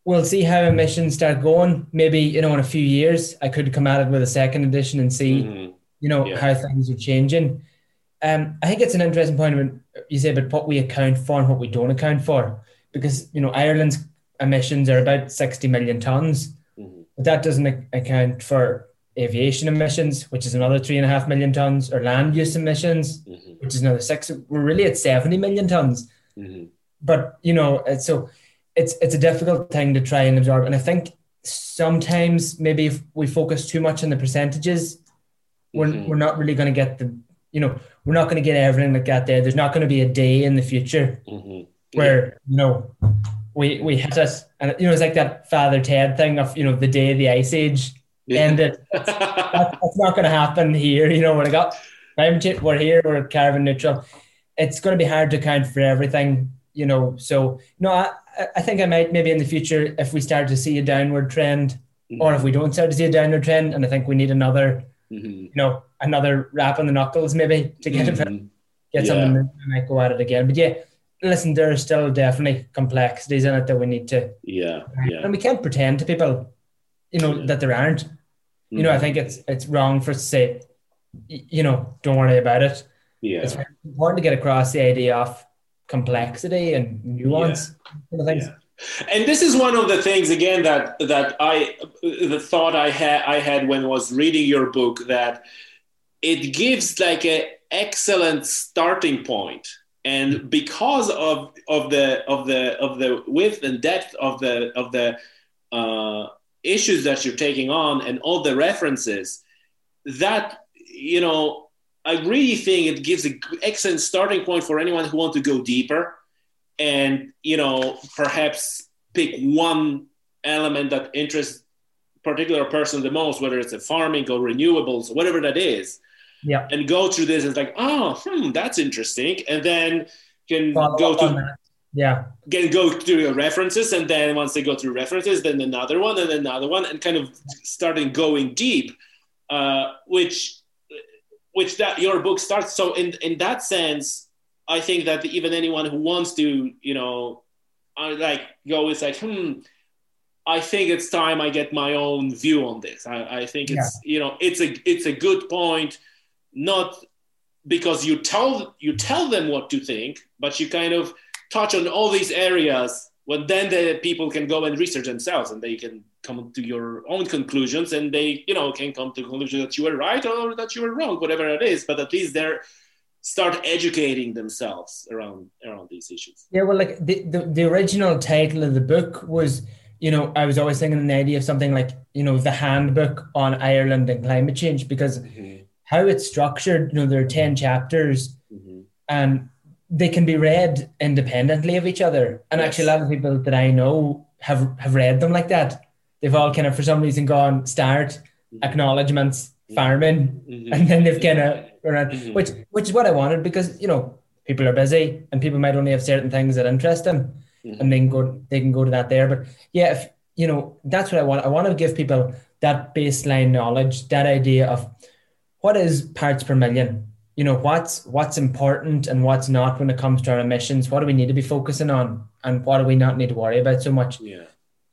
we'll see how emissions start going. Maybe, you know, in a few years, I could come at it with a second edition and see, Mhm. you know, Yeah. how things are changing. Um, I think it's an interesting point when you say about what we account for and what we don't account for. Because, you know, Ireland's emissions are about 60 million tons, Mhm. but that doesn't account for aviation emissions, which is another three and a half million tons, or land use emissions, Mhm. which is another six. We're really at 70 million tons Mhm. but you know so it's it's a difficult thing to try and absorb and i think sometimes maybe if we focus too much on the percentages we're, Mhm. we're not really going to get the you know we're not going to get everything like that there there's not going to be a day in the future Mhm. where you know we we hit us. and you know it's like that father ted thing of you know the day of the ice age ended that, that's not going to happen here you know when i got climate change we're here we're carbon neutral it's going to be hard to account for everything you know so no I, I think i might maybe in the future if we start to see a downward trend or if we don't start to see a downward trend and i think we need another Mhm. you know another rap on the knuckles maybe to get Mhm. get something I might go at it again but yeah listen there are still definitely complexities in it that we need to Yeah, yeah. and we can't pretend to people you know Yeah. that there aren't you know i think it's it's wrong for us to say you know don't worry about it Yeah. it's important to get across the idea of complexity and nuance kind of things. Yeah. And this is one of the things again that that I the thought I had I had when I was reading your book that it gives like a excellent starting point. And because of of the of the of the width and depth of the of the uh, issues that you're taking on and all the references that you know I really think it gives an excellent starting point for anyone who wants to go deeper and you know perhaps pick one element that interests particular person the most whether it's a farming or renewables whatever that is Yeah. and go through this and like oh hmm, that's interesting and then can Follow go to. Yeah. can go through your references and then once they go through references then another one and another one and kind of starting going deep uh, which which that your book starts so in in that sense i think that even anyone who wants to you know like go is like hmm i think it's time i get my own view on this i, I think it's you know it's a it's a good point not because you tell you tell them what to think but you kind of touch on all these areas well then the people can go and research themselves and they can come to your own conclusions and they you know can come to the conclusion that you were right or that you were wrong whatever it is but at least they're start educating themselves around around these issues Yeah. Well, like the, the, the original title of the book was, you know, I was always thinking the idea of something like, you know, the handbook on Ireland and climate change because mm-hmm. How it's structured, you know, there are 10 chapters Mhm. and they can be read independently of each other. And Yes. actually, a lot of people that I know have, have read them like that. They've all kind of, for some reason, gone start, acknowledgements, farming, Mhm. and then they've kind of Mhm. which which is what I wanted because you know people are busy and people might only have certain things that interest them, Mhm. and they can go they can go to that there. But yeah, if you know that's what I want. I want to give people that baseline knowledge, that idea of what is parts per million. You know what's what's important and what's not when it comes to our emissions. What do we need to be focusing on, and what do we not need to worry about so much? yeah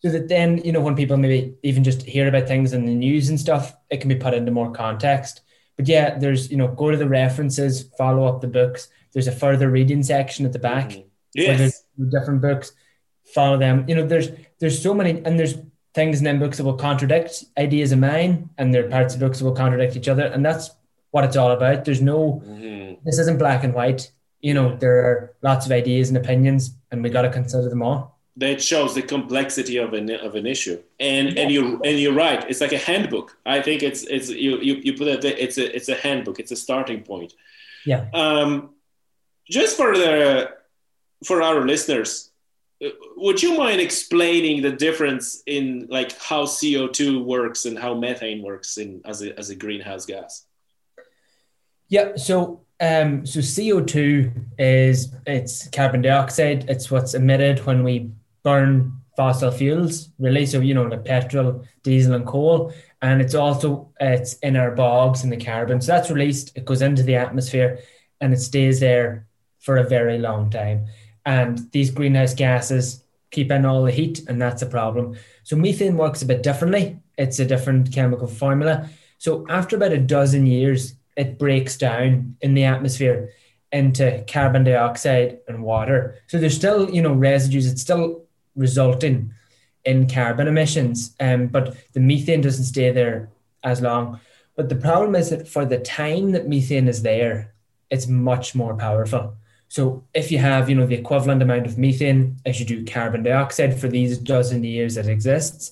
so that then you know when people maybe even just hear about things in the news and stuff it can be put into more context but yeah, there's you know go to the references, follow up the books. There's a further reading section at the back. Mhm. Yes. there's different books. Follow them. You know, there's there's so many, and there's things in them books that will contradict ideas of mine, and there are parts of books that will contradict each other, and that's what it's all about. There's no Mhm. this isn't black and white. You know, there are lots of ideas and opinions, and we got to consider them all. that shows the complexity of an of an issue and and you and you're right it's like a handbook i think it's it's you you, you put it it's a it's a handbook it's a starting point Yeah. um just for the for our listeners would you mind explaining the difference in like how co2 works and how methane works in as a as a greenhouse gas Yeah. So, um, so CO two is it's carbon dioxide. It's what's emitted when we burn fossil fuels, really. So you know, like petrol, diesel, and coal. And it's also it's in our bogs and the carbon. So that's released. It goes into the atmosphere, and it stays there for a very long time. And these greenhouse gases keep in all the heat, and that's a problem. So methane works a bit differently. It's a different chemical formula. So after about a dozen years, it breaks down in the atmosphere into carbon dioxide and water. So there's still, you know, residues. It's still resulting in carbon emissions, um, but the methane doesn't stay there as long. But the problem is that for the time that methane is there, it's much more powerful. So if you have, you know, the equivalent amount of methane as you do carbon dioxide for these dozen years that exists,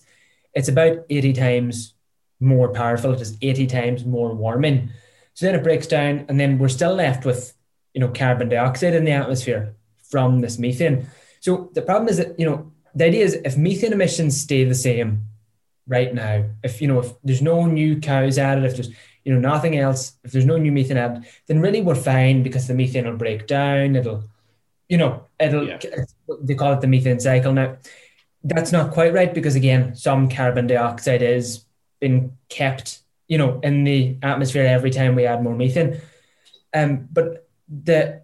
it's about 80 times more powerful. It is 80 times more warming. So then it breaks down, and then we're still left with, you know, carbon dioxide in the atmosphere from this methane. So the problem is that, you know, the idea is if methane emissions stay the same right now, if, you know, if there's no new cows added, if there's, you know, nothing else, if there's no new methane added, then really we're fine because the methane will break down. It'll, you know, it'll, Yeah. they call it the methane cycle now. That's not quite right because again, some carbon dioxide is being kept, you know, in the atmosphere every time we add more methane. Um, but the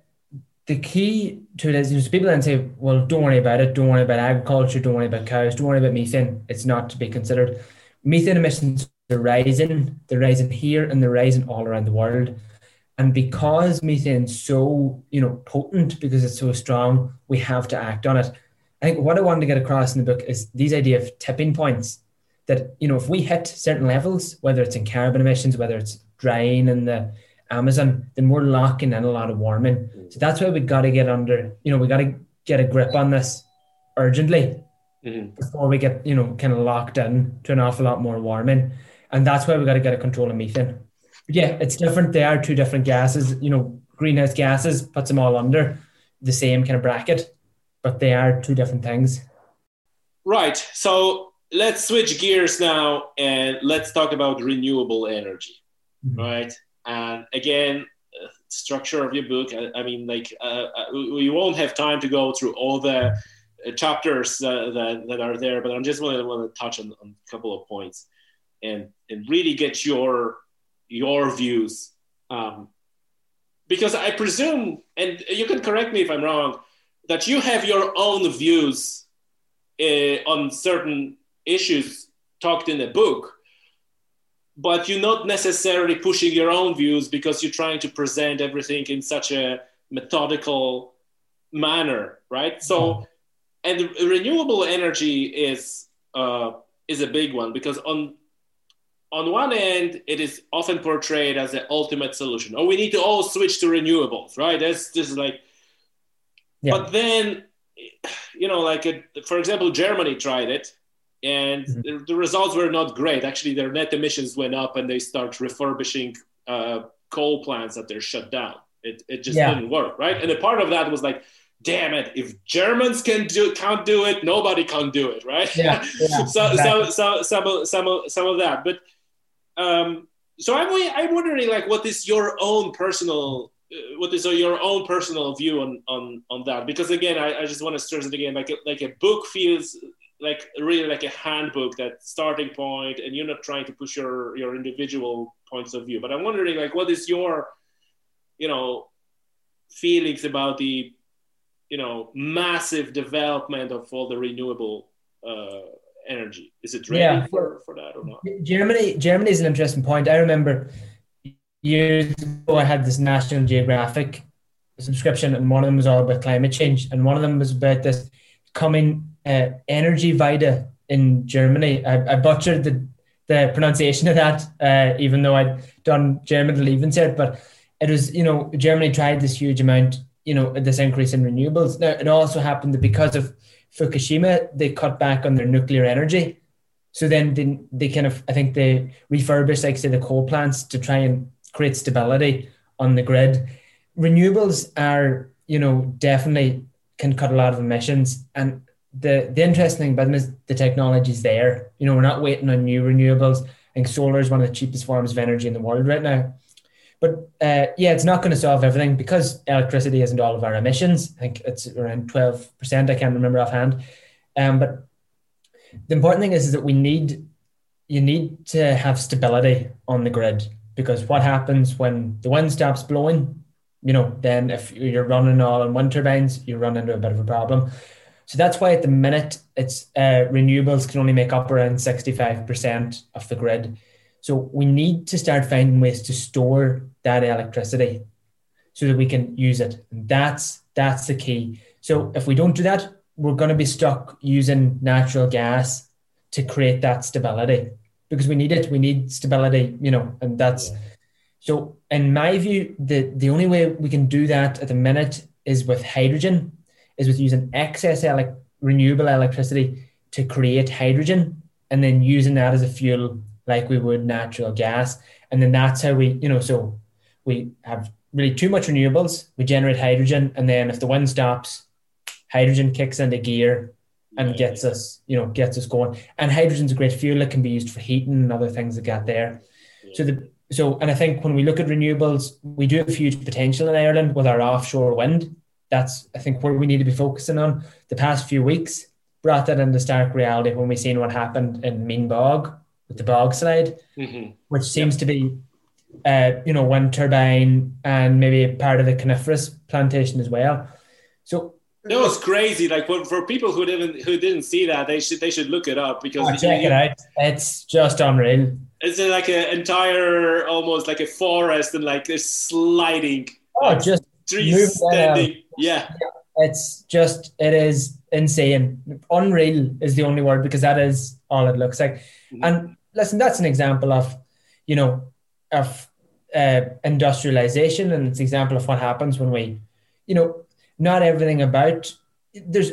the key to it is you know, people then say, well, don't worry about it, don't worry about agriculture, don't worry about cows, don't worry about methane. It's not to be considered. Methane emissions are rising, they're rising here and they're rising all around the world. And because methane's so, you know, potent, because it's so strong, we have to act on it. I think what I wanted to get across in the book is these idea of tipping points that, you know, if we hit certain levels, whether it's in carbon emissions, whether it's drying in the Amazon, then we're locking in a lot of warming. So that's why we got to get under, you know, we got to get a grip on this urgently Mhm. before we get, you know, kind of locked in to an awful lot more warming. And that's why we got to get a control of methane. But yeah, it's different. They are two different gases. You know, greenhouse gases puts them all under the same kind of bracket, but they are two different things. Right. So let's switch gears now and let's talk about renewable energy. Mhm. Right. And again, uh, structure of your book. I, I mean, like uh, uh, we we won't have time to go through all the uh, chapters uh, that, that are there, but I'm just want to want to touch on, on a couple of points and and really get your your views. Um, because I presume, and you can correct me if I'm wrong, that you have your own views uh, on certain issues talked in a book, but you're not necessarily pushing your own views because you're trying to present everything in such a methodical manner, right? So, and renewable energy is uh, is a big one because on on one end, it is often portrayed as the ultimate solution. Oh, we need to all switch to renewables, right? That's just like, Yeah. but then, you know, like, it, for example, Germany tried it and Mhm. the, the results were not great. Actually, their net emissions went up and they start refurbishing uh, coal plants that they're shut down. It, it just Yeah. didn't work, right? And a part of that was like, damn it, if Germans can do can't do it, nobody can do it, right? Yeah, yeah, so, exactly. so, so, some, some, of- some of that. But um, so I'm, I'm wondering, like, what is your own personal, uh, what is your own personal view on, on, on that? Because again, I, I just want to stress it again, like, a, like a book feels like really like a handbook, that starting point, and you're not trying to push your, your individual points of view. But I'm wondering, like, what is your, you know, feelings about the, you know, massive development of all the renewable uh, energy? Is it ready Yeah. for, for that or not? Germany, Germany is an interesting point. I remember years ago, I had this National Geographic subscription, and one of them was all about climate change, and one of them was about this coming uh, Energiewende in Germany. I, I, butchered the, the pronunciation of that, uh, even though I'd done German Lebensjahr, but it was, you know, Germany tried this huge amount, you know, this increase in renewables. Now, it also happened that because of Fukushima, they cut back on their nuclear energy. So then they, they kind of, I think they refurbished, like say, the coal plants to try and create stability on the grid. Renewables are, you know, definitely can cut a lot of emissions. And the, the interesting thing about them is the technology is there. You know, we're not waiting on new renewables. I think solar is one of the cheapest forms of energy in the world right now. But uh, yeah, it's not going to solve everything because electricity isn't all of our emissions. I think it's around 12%. I can't remember offhand. Um, but the important thing is, is that we need you need to have stability on the grid because what happens when the wind stops blowing you know then if you're running all on wind turbines you run into a bit of a problem so that's why at the minute it's uh, renewables can only make up around 65% of the grid so we need to start finding ways to store that electricity so that we can use it and that's that's the key so if we don't do that we're going to be stuck using natural gas to create that stability because we need it. We need stability, you know, and that's yeah. so. In my view, the the only way we can do that at the minute is with hydrogen, is with using excess ele- renewable electricity to create hydrogen and then using that as a fuel like we would natural gas. And then that's how we, you know, so we have really too much renewables, we generate hydrogen, and then if the wind stops, hydrogen kicks into gear and gets us, you know, gets us going. And hydrogen's a great fuel. It can be used for heating and other things that get there. So the so and I think when we look at renewables, we do have huge potential in Ireland with our offshore wind. That's I think where we need to be focusing on. The past few weeks brought that into stark reality when we seen what happened in Meenbog with the bog slide, mm-hmm. which seems yep. to be uh, you know, wind turbine and maybe part of the coniferous plantation as well. So it was crazy. Like for, for people who didn't who didn't see that, they should they should look it up because oh, check you, it out. It's just unreal. It's like an entire almost like a forest and like this sliding. Oh, like just trees standing. Yeah. It's just it is insane. Unreal is the only word because that is all it looks like. Mm-hmm. And listen, that's an example of, you know, of uh, industrialization, and it's an example of what happens when we, you know, not everything about there's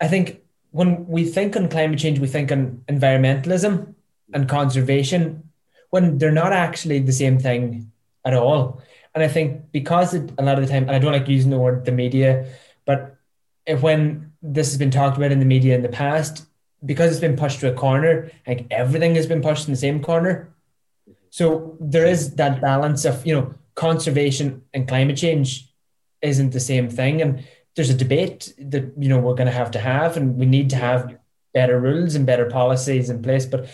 I think when we think on climate change, we think on environmentalism and conservation when they're not actually the same thing at all. And I think because it, a lot of the time, and I don't like using the word the media, but if when this has been talked about in the media in the past, because it's been pushed to a corner, like everything has been pushed in the same corner. So there is that balance of, you know, conservation and climate change isn't the same thing. And there's a debate that you know we're going to have to have, and we need to have better rules and better policies in place. But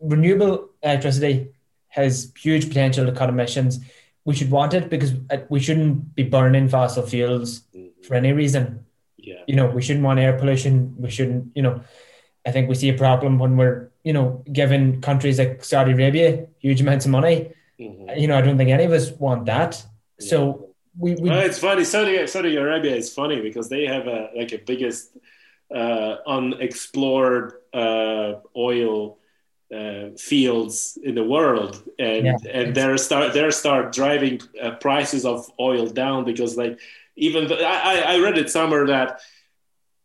renewable electricity has huge potential to cut emissions. We should want it because uh, we shouldn't be burning fossil fuels mm-hmm. for any reason. Yeah. You know, we shouldn't want air pollution. We shouldn't, you know, I think we see a problem when we're, you know, giving countries like Saudi Arabia huge amounts of money. Mm-hmm. You know, I don't think any of us want that. Yeah. So we, we well, it's funny. Saudi Saudi Arabia is funny because they have a like a biggest uh, unexplored uh, oil uh, fields in the world, and yeah, and they're start they're start driving uh, prices of oil down because like even the, I I read it somewhere that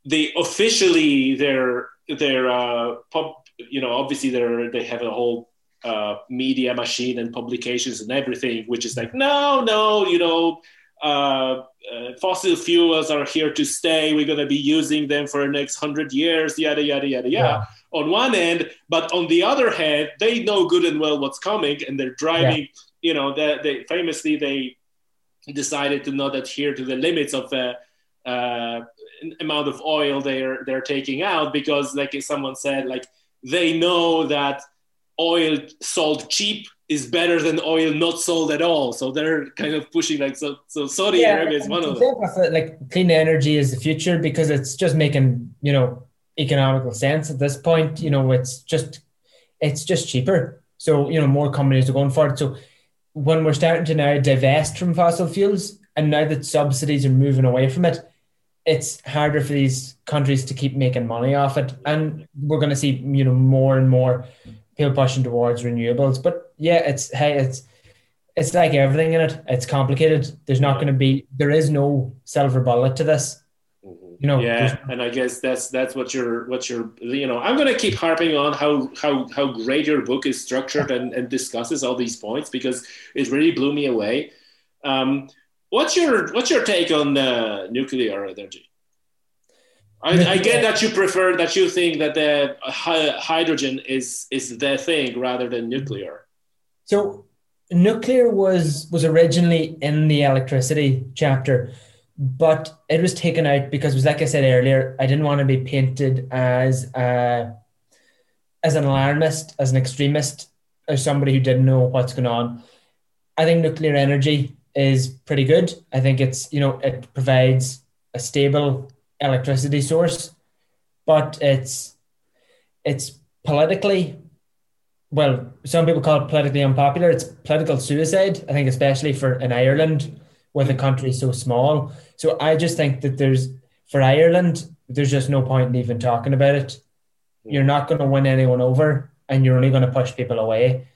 they officially their their uh, pub you know obviously they're they have a whole uh, media machine and publications and everything, which is like, no, no, you know, uh, uh, fossil fuels are here to stay. We're going to be using them for the next hundred years, yada, yada, yada, yada. Yeah. On one end, but on the other hand, they know good and well what's coming and they're driving, yeah. you know, they, they famously, they decided to not adhere to the limits of the uh, amount of oil they're, they're taking out because like someone said, like they know that oil sold cheap is better than oil not sold at all. So they're kind of pushing like so. So Saudi yeah, Arabia is one of them. Like clean energy is the future because it's just making you know economical sense at this point. You know, it's just it's just cheaper. So you know more companies are going for it. So when we're starting to now divest from fossil fuels, and now that subsidies are moving away from it, it's harder for these countries to keep making money off it, and we're going to see you know more and more people pushing towards renewables. But yeah, it's hey, it's it's like everything in it. It's complicated. There's not going to be there is no silver bullet to this. Mm-hmm. You know, yeah, and I guess that's that's what you're what you're you know. I'm going to keep harping on how how how great your book is structured and, and discusses all these points because it really blew me away. Um, what's your what's your take on uh, nuclear energy? I, I, get that you prefer that you think that the hydrogen is is the thing rather than nuclear. So nuclear was was originally in the electricity chapter, but it was taken out because it was like I said earlier. I didn't want to be painted as a, as an alarmist, as an extremist, as somebody who didn't know what's going on. I think nuclear energy is pretty good. I think it's you know it provides a stable electricity source, but it's it's politically well, some people call it politically unpopular. It's political suicide, I think, especially for in Ireland, where the country is so small. So I just think that there's for Ireland, there's just no point in even talking about it. Mm-hmm. You're not going to win anyone over, and you're only going to push people away.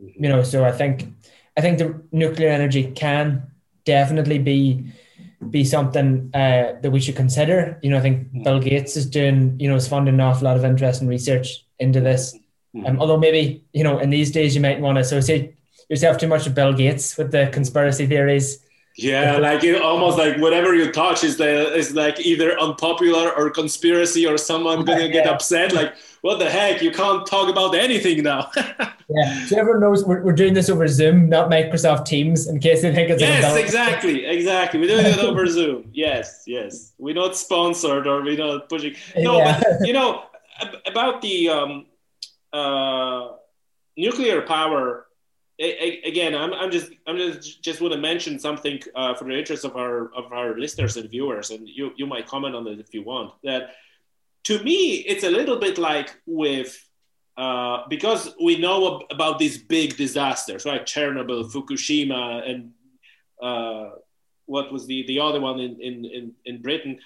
Mm-hmm. You know, so I think I think the nuclear energy can definitely be be something uh, that we should consider. You know, I think Bill Gates is doing, you know, is funding an awful lot of interest and research into this. Mm-hmm. Um, although maybe you know in these days you might want to associate yourself too much with Bill Gates with the conspiracy theories. Yeah, like it almost like whatever you touch is the is like either unpopular or conspiracy or someone gonna get upset. Like, what the heck? You can't talk about anything now. yeah. So everyone knows we're, we're doing this over Zoom, not Microsoft Teams, in case they think it's yes, exactly, exactly. We're doing it over Zoom. Yes, yes. We're not sponsored or we're not pushing. No, yeah. but you know about the um, uh, nuclear power again i'm, I'm just i'm just just want to mention something uh, for the interest of our of our listeners and viewers and you you might comment on it if you want that to me it's a little bit like with uh, because we know ab- about these big disasters right? Chernobyl fukushima and uh, what was the the other one in, in in in britain.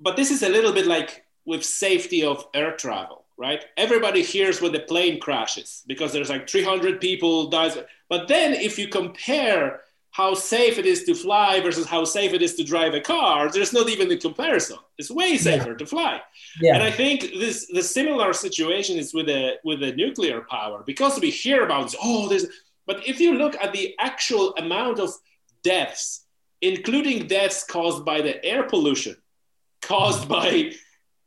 But this is a little bit like with safety of air travel right? Everybody hears when the plane crashes because there's like 300 people dies. But then if you compare how safe it is to fly versus how safe it is to drive a car, there's not even a comparison. It's way safer yeah. to fly. Yeah. And I think this the similar situation is with the with the nuclear power because we hear about oh there's but if you look at the actual amount of deaths, including deaths caused by the air pollution, caused by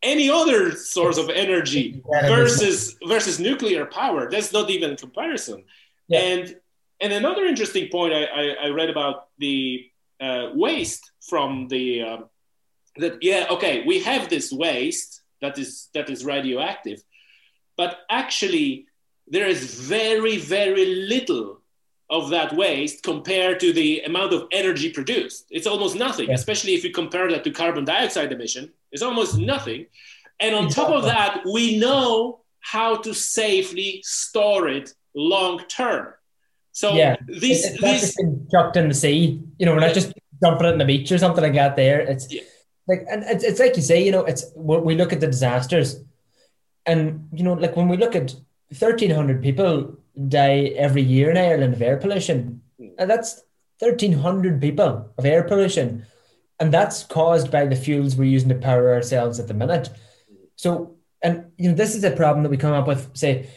any other source of energy versus versus nuclear power. That's not even comparison. Yeah. And and another interesting point I, I, I read about the uh, waste from the uh, that yeah okay we have this waste that is that is radioactive, but actually there is very very little of that waste compared to the amount of energy produced. It's almost nothing, yeah. especially if you compare that to carbon dioxide emission. It's almost nothing. And on top of that, we know how to safely store it long term. So yeah, these it's these chucked in the sea. You know, we're not just dumping it in the beach or something like that. There, it's yeah. like and it's, it's like you say. You know, it's we look at the disasters, and you know, like when we look at thirteen hundred people die every year in Ireland of air pollution, mm. and that's thirteen hundred people of air pollution and that's caused by the fuels we're using to power ourselves at the minute. So, and you know, this is a problem that we come up with, say,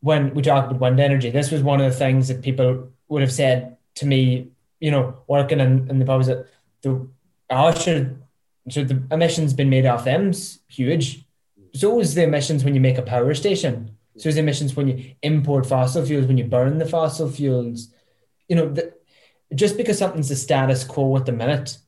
when we talk about wind energy. This was one of the things that people would have said to me, you know, working in, in the pubs that the oh, should should the emissions been made off them's huge. So is the emissions when you make a power station. So is the emissions when you import fossil fuels, when you burn the fossil fuels. You know, the, just because something's the status quo at the minute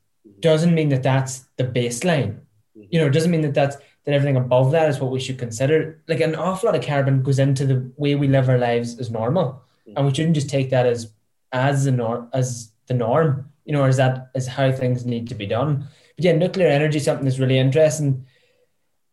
doesn't mean that that's the baseline. You know, it doesn't mean that that's that everything above that is what we should consider. Like an awful lot of carbon goes into the way we live our lives as normal, and we shouldn't just take that as as the norm as the norm. You know, or as that as how things need to be done. But yeah, nuclear energy is something that's really interesting.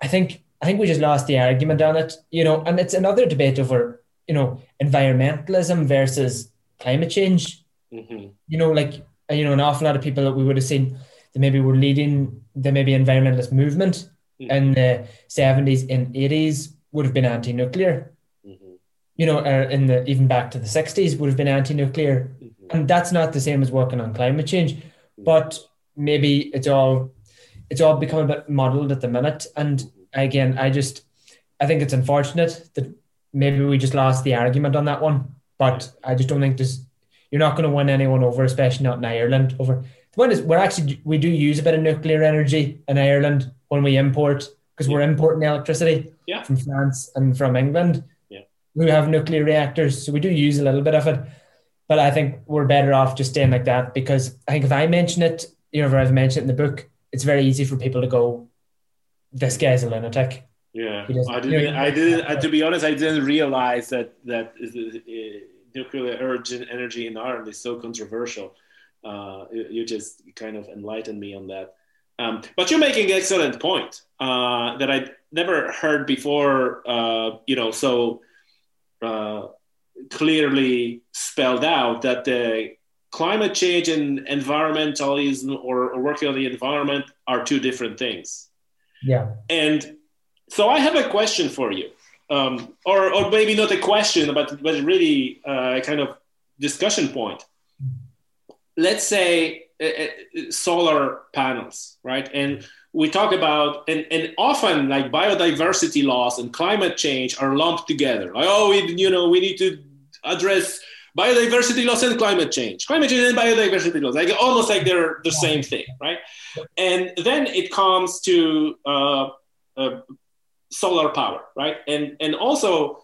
I think I think we just lost the argument on it. You know, and it's another debate over you know environmentalism versus climate change. Mm-hmm. You know, like you know, an awful lot of people that we would have seen that maybe were leading the maybe environmentalist movement Mhm. in the seventies and eighties would have been anti-nuclear. Mm-hmm. You know, or in the even back to the sixties would have been anti-nuclear, Mm-hmm. and that's not the same as working on climate change. But maybe it's all it's all become a bit muddled at the minute. And again, I just I think it's unfortunate that maybe we just lost the argument on that one. But I just don't think there's you're not going to win anyone over, especially not in Ireland. Over one is we're actually we do use a bit of nuclear energy in Ireland when we import because we're importing electricity Yeah. from France and from England. Yeah. who have nuclear reactors, so we do use a little bit of it. But I think we're better off just staying like that because I think if I mention it, you know, if I've mentioned it in the book, it's very easy for people to go, "This guy's a lunatic." Yeah, I didn't. I didn't. to be honest, I didn't realize that that uh, nuclear energy in Ireland is so controversial. Uh, you, just kind of enlightened me on that. Um, but you're making an excellent point uh, that I never heard before. Uh, you know, so uh, clearly spelled out that the climate change and environmentalism or, or working on the environment are two different things. Yeah, And so I have a question for you, um, or, or maybe not a question, but, but really uh, a kind of discussion point. Let's say uh, uh, solar panels, right? And we talk about, and, and often like biodiversity loss and climate change are lumped together. Like, oh, we, you know, we need to address biodiversity loss and climate change. Climate change and biodiversity loss, like almost like they're the same thing, right? And then it comes to uh, uh, solar power, right? And and also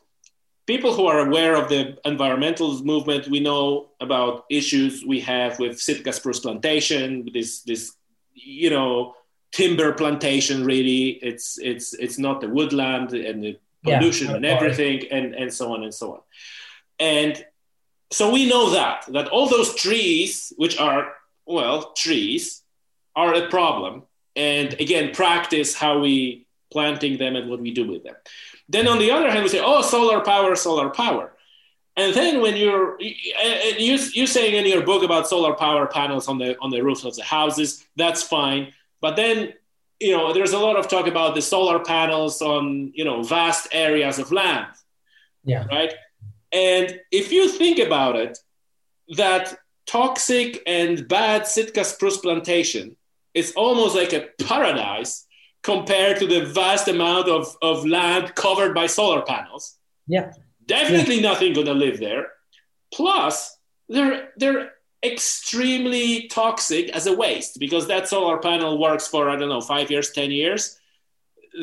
people who are aware of the environmental movement, we know about issues we have with Sitka spruce plantation, this this you know timber plantation. Really, it's it's it's not the woodland and the Yeah, pollution and everything, and and so on and so on. And so we know that that all those trees, which are well trees, are a problem. And again, practice how we planting them and what we do with them. Then on the other hand, we say, oh, solar power, solar power. And then when you're you you're saying in your book about solar power panels on the on the roofs of the houses, that's fine. But then you know there's a lot of talk about the solar panels on you know vast areas of land, yeah, right? And if you think about it, that toxic and bad Sitka spruce plantation is almost like a paradise compared to the vast amount of, of land covered by solar panels. yeah, Definitely nothing gonna live there. Plus, they're they're extremely toxic as a waste because that solar panel works for I don't know five years, ten years.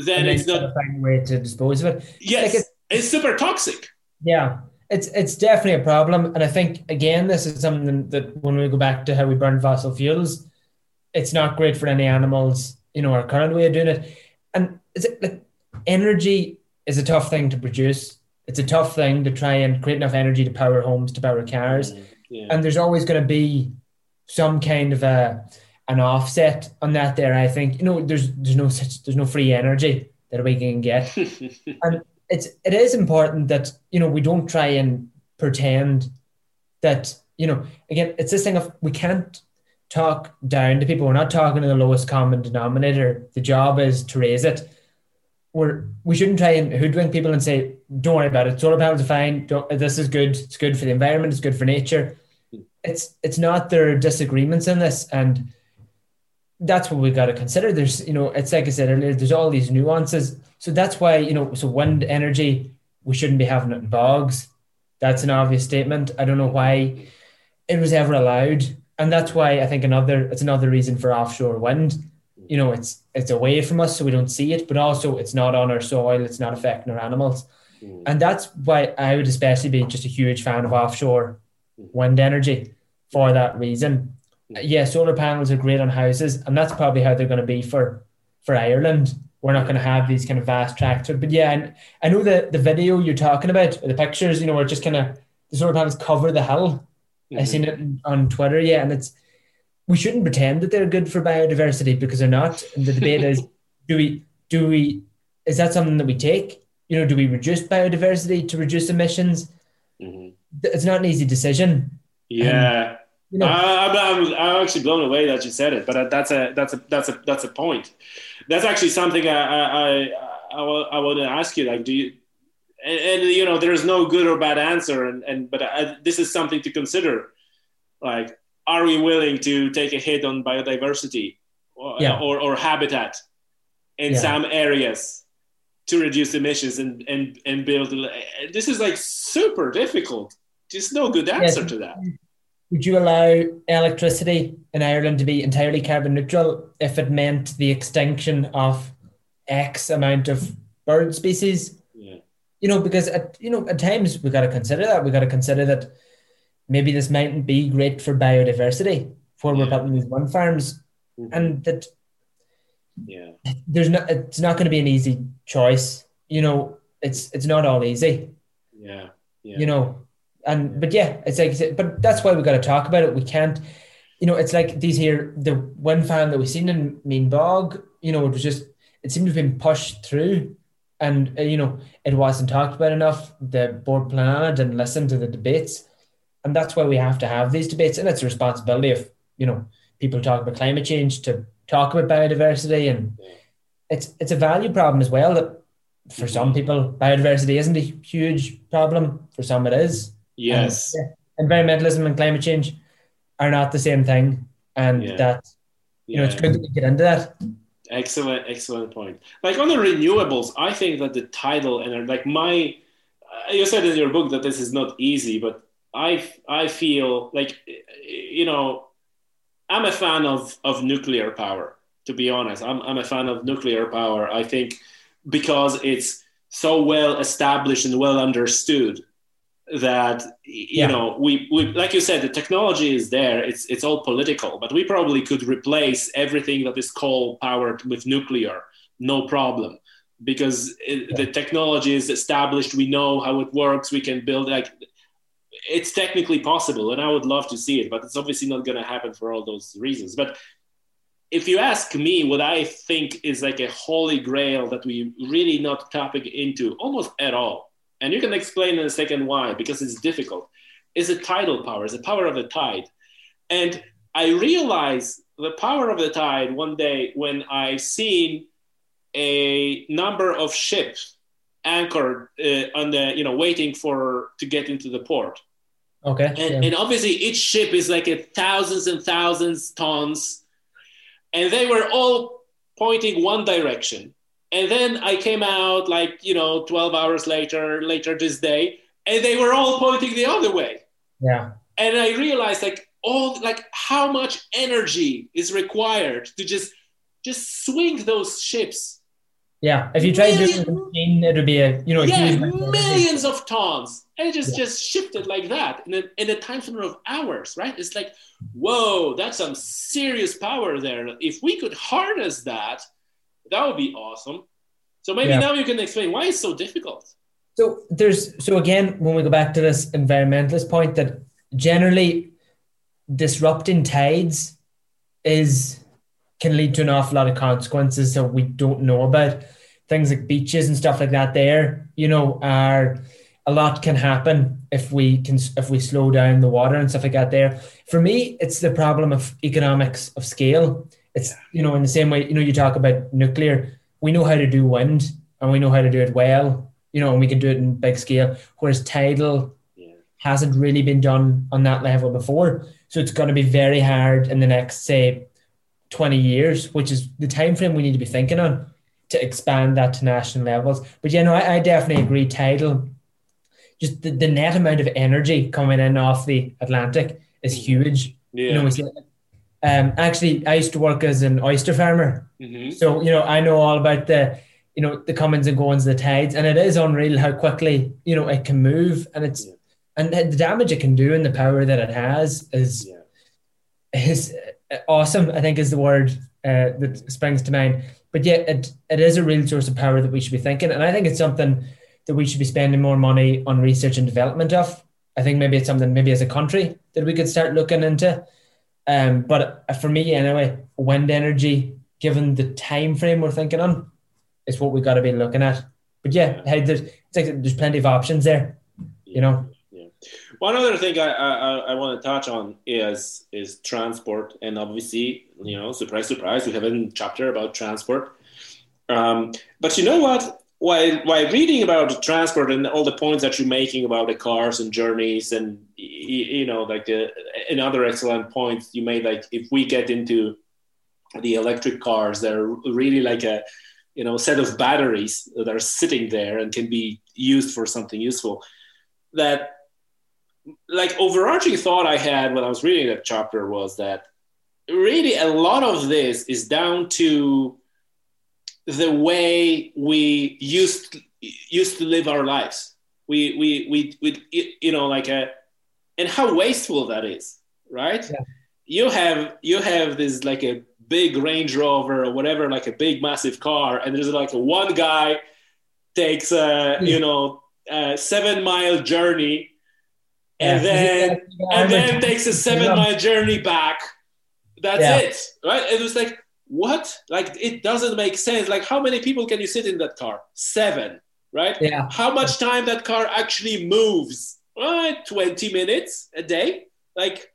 Then it's not. a way to dispose of it. Yes, like it's- it's super toxic. Yeah, it's it's definitely a problem, and I think again this is something that when we go back to how we burn fossil fuels, it's not great for any animals. You know, our current way of doing it, and is it like energy is a tough thing to produce. It's a tough thing to try and create enough energy to power homes, to power cars, mm, Yeah. and there's always going to be some kind of a an offset on that. There, I think you know, there's there's no such there's no free energy that we can get and it's it is important that you know we don't try and pretend that you know again it's this thing of we can't talk down to people we're not talking to the lowest common denominator the job is to raise it we're we shouldn't try and hoodwink people and say don't worry about it solar panels are fine don't, this is good it's good for the environment it's good for nature it's it's not their disagreements in this and that's what we've got to consider. There's, you know, it's like I said earlier, there's all these nuances. So that's why, you know, so wind energy, we shouldn't be having it in bogs. That's an obvious statement. I don't know why it was ever allowed. And that's why I think another it's another reason for offshore wind. You know, it's it's away from us so we don't see it, but also it's not on our soil, it's not affecting our animals. Mm. And that's why I would especially be just a huge fan of offshore mm. wind energy for that reason mm. yeah, solar panels are great on houses, and that's probably how they're going to be for for Ireland. We're not going to have these kind of vast tracts, but yeah, and I know the the video you're talking about, the pictures, you know, where just kind of the solar panels cover the hill. I've seen it on Twitter, yeah, and it's we shouldn't pretend that they're good for biodiversity because they're not. And the debate is, do we do we is that something that we take? You know, do we reduce biodiversity to reduce emissions? Mhm. It's not an easy decision Yeah. You know, I, I'm, I'm actually blown away that you said it, but that's a that's a that's a that's a point. That's actually something I I I, I, I want to ask you. Like, do you and, and, you know there's no good or bad answer, and and but I, this is something to consider. Like, are we willing to take a hit on biodiversity or yeah. or, or, habitat in yeah. some areas to reduce emissions and and and build? This is like super difficult. There's no good answer to that would you allow electricity in Ireland to be entirely carbon neutral if it meant the extinction of X amount of bird species? You know, because at you know at times we got to consider that we got to consider that maybe this mightn't be great for biodiversity for yeah. we're putting these wind farms, mm-hmm. and that yeah, there's not it's not going to be an easy choice. You know, it's it's not all easy. Yeah. yeah. You know, and but yeah, it's like but that's why we got to talk about it. We can't, you know, it's like these here the one fan that we've seen in Meenbog, you know, it was just it seemed to have been pushed through, and uh, you know it wasn't talked about enough. The Bord Pleanála didn't listen to the debates, and that's why we have to have these debates, and it's a responsibility of you know people talk about climate change to talk about biodiversity, and it's it's a value problem as well that for some people biodiversity isn't a huge problem for some it is Yes. And, yeah, environmentalism and climate change are not the same thing. And yeah. that, you yeah. know, it's good to get into that. Excellent, excellent point. Like on the renewables, I think that the title and like my, uh, you said in your book that this is not easy, but I, I feel like, you know, I'm a fan of, of nuclear power, to be honest. I'm, I'm a fan of nuclear power. I think because it's so well established and well understood that you yeah. know we, we like you said the technology is there. It's it's all political but we probably could replace everything that is coal powered with nuclear. No problem. Because it, yeah. the technology is established. We know how it works. We can build like it's technically possible and i would love to see it but it's obviously not going to happen for all those reasons. But if you ask me what i think is like a holy grail that we really not tapping into almost at all and you can explain in a second why, because it's difficult, It's a tidal power, it's the power of the tide. And I realized the power of the tide one day when I seen a number of ships anchored uh, on the, you know, waiting for to get into the port. Okay. And, yeah. and obviously each ship is like a thousands and thousands tons, and they were all pointing one direction and then I came out like, you know, 12 hours later, later this day, and they were all pointing the other way. Yeah. And I realized like all like how much energy is required to just just swing those ships. Yeah. If you try to do it machine, it would be a you know yeah, millions of tons. And it just yeah. just shifted like that in a, in a time span of hours, right? It's like, whoa, that's some serious power there. If we could harness that, that would be awesome. So maybe yeah. now you can explain why it's so difficult. So there's so again when we go back to this environmentalist point that generally disrupting tides is can lead to an awful lot of consequences that we don't know about. Things like beaches and stuff like that. There, you know, are a lot can happen if we can if we slow down the water and stuff like that. There, for me, it's the problem of economics of scale. It's you know in the same way you know you talk about nuclear. We know how to do wind and we know how to do it well. You know, and we can do it in big scale. Whereas tidal yeah. hasn't really been done on that level before. So it's going to be very hard in the next say 20 years, which is the time frame we need to be thinking on to expand that to national levels. But yeah, no, I, I definitely agree. Tidal, just the, the net amount of energy coming in off the Atlantic is mm-hmm. huge. Yeah. You know, we see um, actually, I used to work as an oyster farmer, mm-hmm. so you know I know all about the you know the comings and goings of the tides, and it is unreal how quickly you know it can move, and it's yeah. and the damage it can do and the power that it has is yeah. is awesome. I think is the word uh, that springs to mind. But yeah, it it is a real source of power that we should be thinking, and I think it's something that we should be spending more money on research and development of. I think maybe it's something maybe as a country that we could start looking into um, but for me, anyway, wind energy, given the time frame we're thinking on, is what we've got to be looking at. But yeah, hey, there's it's like there's plenty of options there, you know. Yeah. One other thing I, I, I want to touch on is is transport, and obviously, you know, surprise, surprise, we have a chapter about transport. Um, but you know what? While while reading about the transport and all the points that you're making about the cars and journeys, and you know, like uh, the, another excellent points you made, like if we get into the electric cars, they're really like a you know set of batteries that are sitting there and can be used for something useful. That like overarching thought I had when I was reading that chapter was that really a lot of this is down to the way we used to, used to live our lives. We we we, we you know like a and how wasteful that is, right? Yeah. You have you have this like a big Range Rover or whatever, like a big massive car, and there's like a one guy takes a hmm. you know a seven mile journey and yeah. then and then takes a seven mile journey back. That's yeah. it, right? It was like what? Like it doesn't make sense. Like how many people can you sit in that car? Seven, right? Yeah. How much time that car actually moves? Right, twenty minutes a day. Like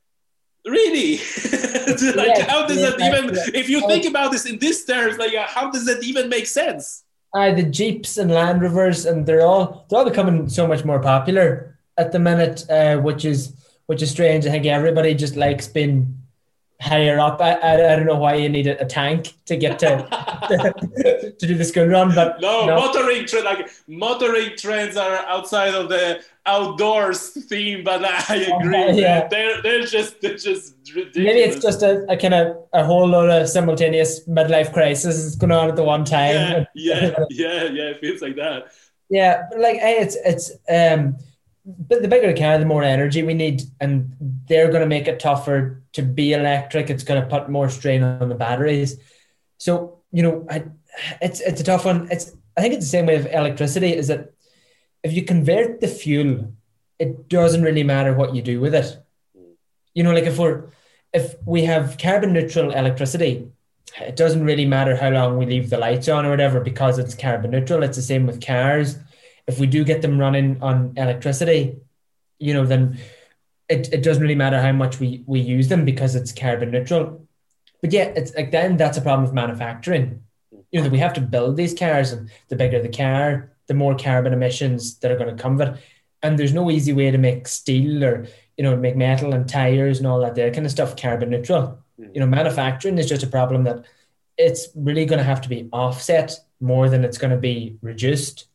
really like yeah, how does yeah, that even if you think about this in this terms like how does that even make sense uh, the jeeps and land rovers and they're all they're all becoming so much more popular at the minute, uh, which is which is strange. I think everybody just likes being higher up. I, I, I don't know why you need a, a tank to get to, to, do the school run, but no, no. motoring tra- like motoring trends are outside of the outdoors theme. But I agree, uh, yeah. they're they're just they're just ridiculous. Maybe it's just a, a kind of a whole lot of simultaneous midlife crisis going on at the one time. Yeah, yeah, yeah, yeah. It feels like that. Yeah, but like it's it's um but the bigger the car, the more energy we need, and they're going to make it tougher to be electric. It's going to put more strain on the batteries. So you know, I, it's it's a tough one. It's I think it's the same way of electricity. Is that if you convert the fuel, it doesn't really matter what you do with it. You know, like if we're if we have carbon neutral electricity, it doesn't really matter how long we leave the lights on or whatever because it's carbon neutral. It's the same with cars if we do get them running on electricity, you know, then it, it doesn't really matter how much we, we use them because it's carbon neutral. But yeah, it's like then that's a problem with manufacturing. You know, that we have to build these cars and the bigger the car, the more carbon emissions that are going to come with it. And there's no easy way to make steel or, you know, make metal and tires and all that, that kind of stuff carbon neutral. Mm. You know, manufacturing is just a problem that it's really going to have to be offset more than it's going to be reduced.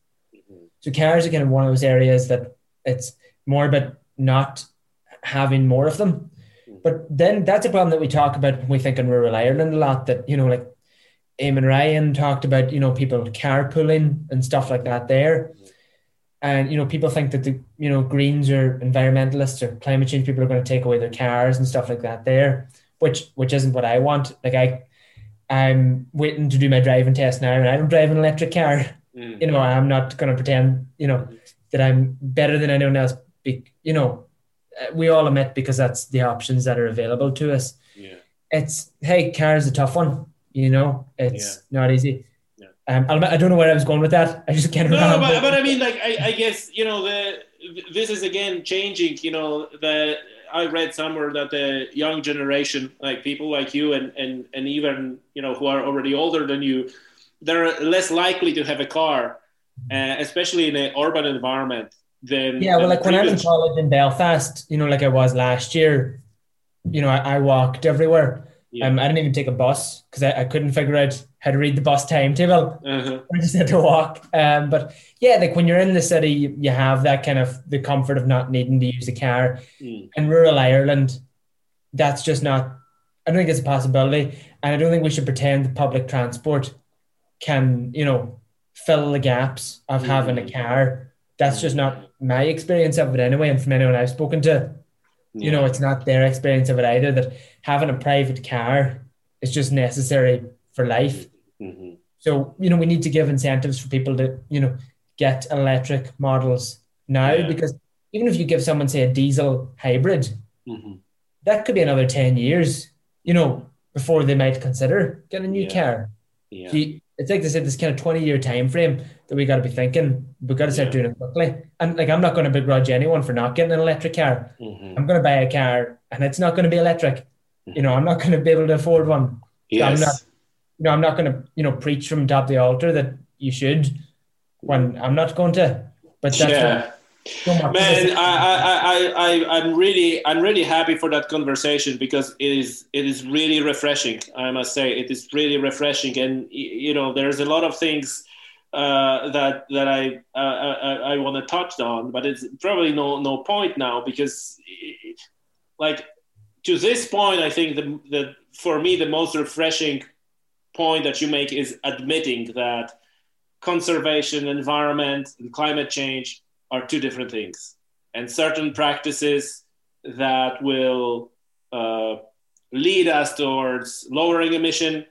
So cars are kind of one of those areas that it's more about not having more of them. Mm. But then that's a problem that we talk about when we think in rural Ireland a lot that, you know, like Eamon Ryan talked about, you know, people carpooling and stuff like that there. Mm. And, you know, people think that the, you know, Greens or environmentalists or climate change people are going to take away their cars and stuff like that there, which which isn't what I want. Like I I'm waiting to do my driving test now and I don't drive an electric car. Mm. You know, I'm not going to pretend, you know, that I'm better than anyone else. Be, you know, uh, we all admit because that's the options that are available to us. Yeah. It's hey, car is a tough one. You know, it's yeah. not easy. Yeah. Um, I don't know where I was going with that. I just can't no, remember. But, but I mean, like, I, I guess you know the this is again changing. You know, the I read somewhere that the young generation, like people like you and and and even you know who are already older than you, they're less likely to have a car, uh, especially in an urban environment. Than yeah, well, like when I'm in college in Belfast, you know, like I was last year, you know, I, I walked everywhere. Yeah. Um, I didn't even take a bus because I, I couldn't figure out how to read the bus timetable. Uh-huh. I just had to walk. Um, but yeah, like when you're in the city, you, you have that kind of the comfort of not needing to use a car. Mm. In rural Ireland, that's just not. I don't think it's a possibility, and I don't think we should pretend that public transport can you know fill the gaps of having a car. That's just not my experience of it anyway, and from anyone I've spoken to, you know, it's not their experience of it either. That having a private car is just necessary for life. Mm-hmm. So you know, we need to give incentives for people to you know get electric models now yeah. because even if you give someone say a diesel hybrid, mm-hmm. that could be another ten years. You know, before they might consider getting a new yeah. car. Yeah. It's like they said, this kind of 20 year time frame that we got to be thinking. We've got to start Yeah. doing it quickly. And like, I'm not going to begrudge anyone for not getting an electric car. Mhm. I'm going to buy a car and it's not going to be electric. You know, I'm not going to be able to afford one. Yes. not- You know, I'm not going to, you know, preach from top of the altar that you should when I'm not going to. But that's yeah. so Man, I, I, I, I'm really, I'm really happy for that conversation because it is, it is really refreshing. I must say, it is really refreshing, and you know, there's a lot of things uh, that that I, uh, I, I want to touch on, but it's probably no, no point now because, it- like, to this point, I think the, the, for me, the most refreshing point that you make is admitting that conservation, environment, and climate change are two different things. And certain practices that will uh, lead us towards lowering emission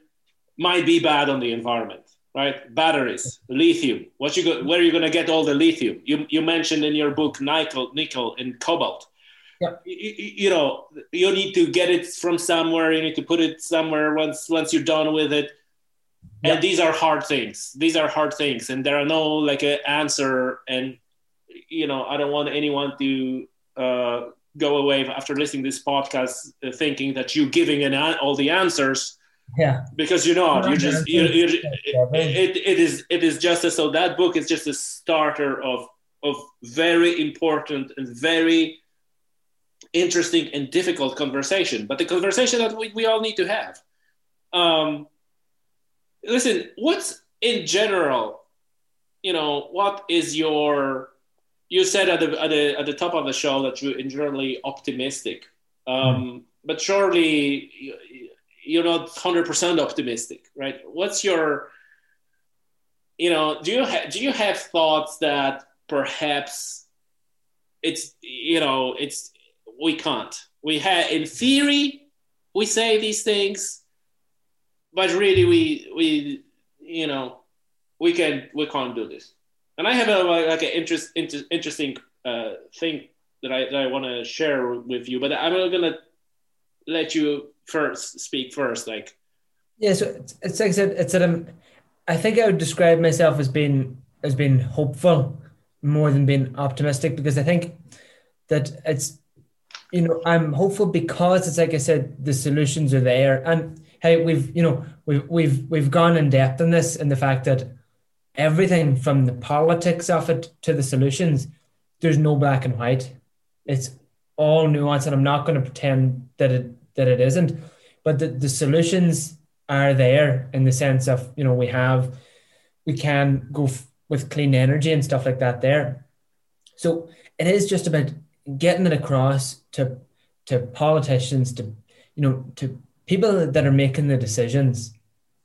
might be bad on the environment, right? Batteries, lithium. What you go, where are you going to get all the lithium? You, you mentioned in your book nickel, nickel, and cobalt. Yeah. You, you- know, you need to get it from somewhere. You need to put it somewhere once once you're done with it Yeah. and these are hard things these are hard things and there are no like an answer and you know i don't want anyone to uh, go away after listening to this podcast uh, thinking that you're giving an all the answers yeah. because you're not you're just you you Yeah. it, it is it is just a, so that book is just a starter of of very important and very interesting and difficult conversation but the conversation that we, we all need to have um listen what's in general you know what is your you said at the at the, at the top of the show that you're generally optimistic. Um but surely you- you're not 100% optimistic right? What's your you know do you ha- do you have thoughts that perhaps it's you know it's we can't? We have in theory we say these things but really we we you know we can we can't do this and i have a like an interest, inter, interesting uh, thing that i that i want to share with you but i'm gonna let you first speak first like. Yeah, so it's, it's like I said, it's that I'm, I think I would describe myself as being as being hopeful more than being optimistic because I think that it's, you know, I'm hopeful because it's like I said, the solutions are there, and hey, we've you know we've we've we've gone in depth in this in the fact that everything from the politics of it to the solutions, there's no black and white. It's all nuance, and I'm not going to pretend that it that it isn't, but the, the solutions are there in the sense of you know we have we can go f- with clean energy and stuff like that there. So it is just about getting it across to to politicians to you know to people that are making the decisions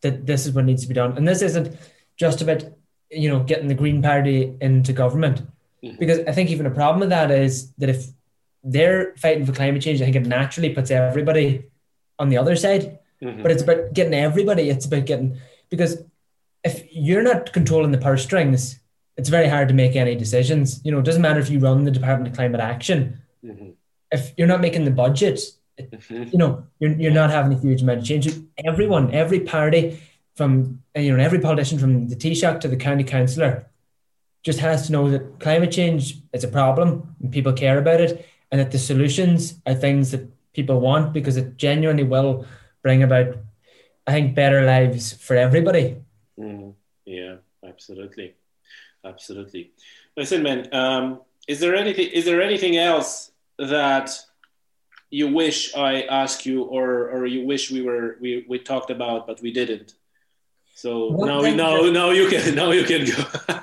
that this is what needs to be done. And this isn't just about you know getting the green party into government Mhm. because i think even a problem with that is that if they're fighting for climate change i think it naturally puts everybody on the other side Mhm. but it's about getting everybody. It's about getting because if you're not controlling the purse strings, it's very hard to make any decisions. You know, it doesn't matter if you run the Department of Climate Action. Mhm. If you're not making the budget, Mhm. you know, you're, you're not having a huge amount of change. Everyone, every party, from you know, every politician from the Taoiseach to the county councillor, just has to know that climate change is a problem and people care about it, and that the solutions are things that people want because it genuinely will bring about, I think, better lives for everybody. Mhm. Yeah, absolutely, absolutely. Listen, man, um, is there anything? Is there anything else that you wish I asked you, or or you wish we were we, we talked about but we didn't? So One now now now you can now you can go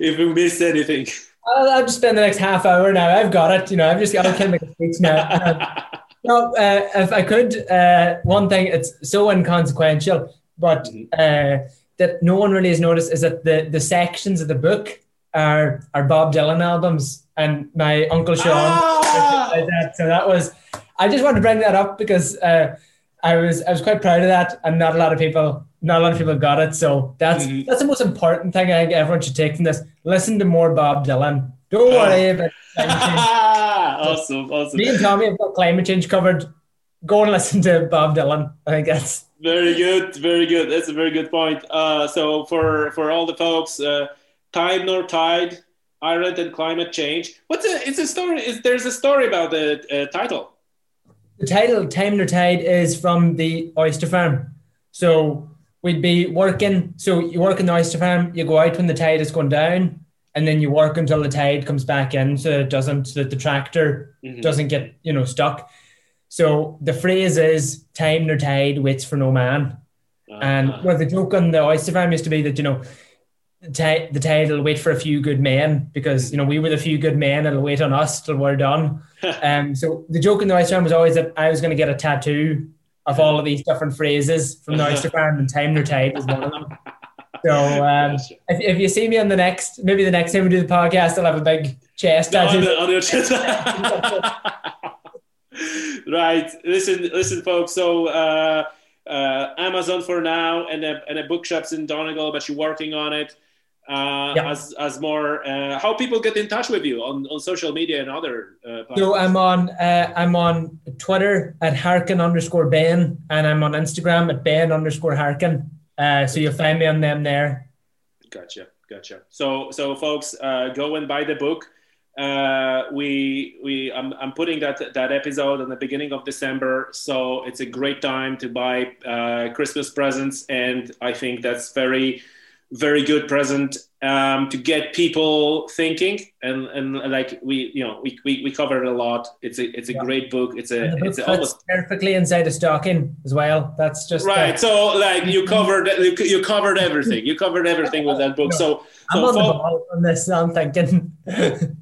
if we missed anything. I'll, I'll just spend the next half hour now. I've got it. You know, I've just got kind of make a speech now. Um, No, uh, if I could, uh, one thing it's so inconsequential, but uh, that no one really has noticed is that the, the sections of the book are are Bob Dylan albums, and my uncle Sean. Ah! like that. So that was. I just wanted to bring that up because uh, I was I was quite proud of that, and not a lot of people not a lot of people got it. So that's Mhm. that's the most important thing I think everyone should take from this. Listen to more Bob Dylan. Don't Oh. worry about climate change. awesome, awesome. Me and Tommy have got climate change covered. Go and listen to Bob Dylan. I think that's very good, very good. That's a very good point. Uh, so for for all the folks, uh, tide nor tide, Ireland and climate change. What's a? It's a story. Is there's a story about the uh, title? The title "Time nor Tide" is from the oyster farm. So we'd be working. So you work in the oyster farm. You go out when the tide is going down, and then you work until the tide comes back in, so it doesn't, so that the tractor mm-hmm. doesn't get you know stuck. So the phrase is "time nor tide waits for no man," uh-huh. and well, the joke on the oyster farm used to be that you know the tide, will wait for a few good men because you know we were the few good men. It'll wait on us till we're done. um, so the joke in the oyster farm was always that I was going to get a tattoo of all of these different phrases from the oyster farm, and "time nor tide" was one of them. So um, if, if you see me on the next, maybe the next time we do the podcast, I'll have a big chest tattoo. On the, on chest. right. Listen, listen, folks. So uh, uh, Amazon for now, and a, and a bookshops in Donegal, but you're working on it. Uh, yeah. as as more uh, how people get in touch with you on, on social media and other uh, so i'm on uh, i'm on twitter at harkin underscore ben and i'm on instagram at ben underscore harkin. Uh, so you'll find me on them there. Gotcha gotcha. So so folks uh, go and buy the book. Uh, we we I'm, I'm putting that that episode in the beginning of December, so it's a great time to buy uh, Christmas presents, and I think that's very very good present um, to get people thinking and and like we you know we we, we covered a lot it's a it's a yeah. great book it's a it's almost perfectly inside a stocking as well that's just right so like you covered you covered everything you covered everything with that book no, so, I'm on, the ball on this i'm thinking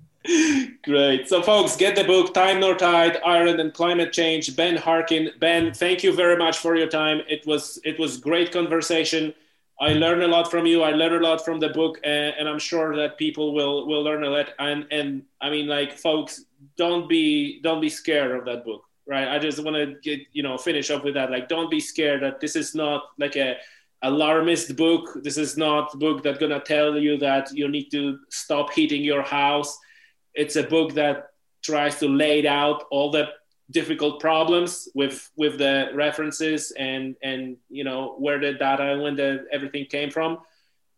Great. So, folks, get the book Time Nor Tide: Ireland and Climate Change. Ben Harkin. Ben, thank you very much for your time. It was it was great conversation. I learned a lot from you. I learned a lot from the book, and, and I'm sure that people will will learn a lot. And and I mean, like, folks, don't be don't be scared of that book, right? I just want to get you know finish up with that. Like, don't be scared that this is not like a alarmist book. This is not a book that's gonna tell you that you need to stop heating your house. It's a book that tries to lay out all the difficult problems with with the references and and you know where the data and when the everything came from.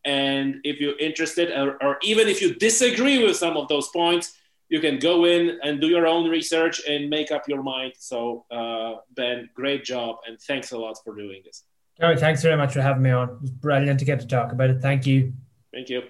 And if you're interested or, or even if you disagree with some of those points you can go in and do your own research and make up your mind. So uh, ben great job and thanks a lot for doing this. All right thanks very much for having me on. It was brilliant to get to talk about it. Thank you. Thank you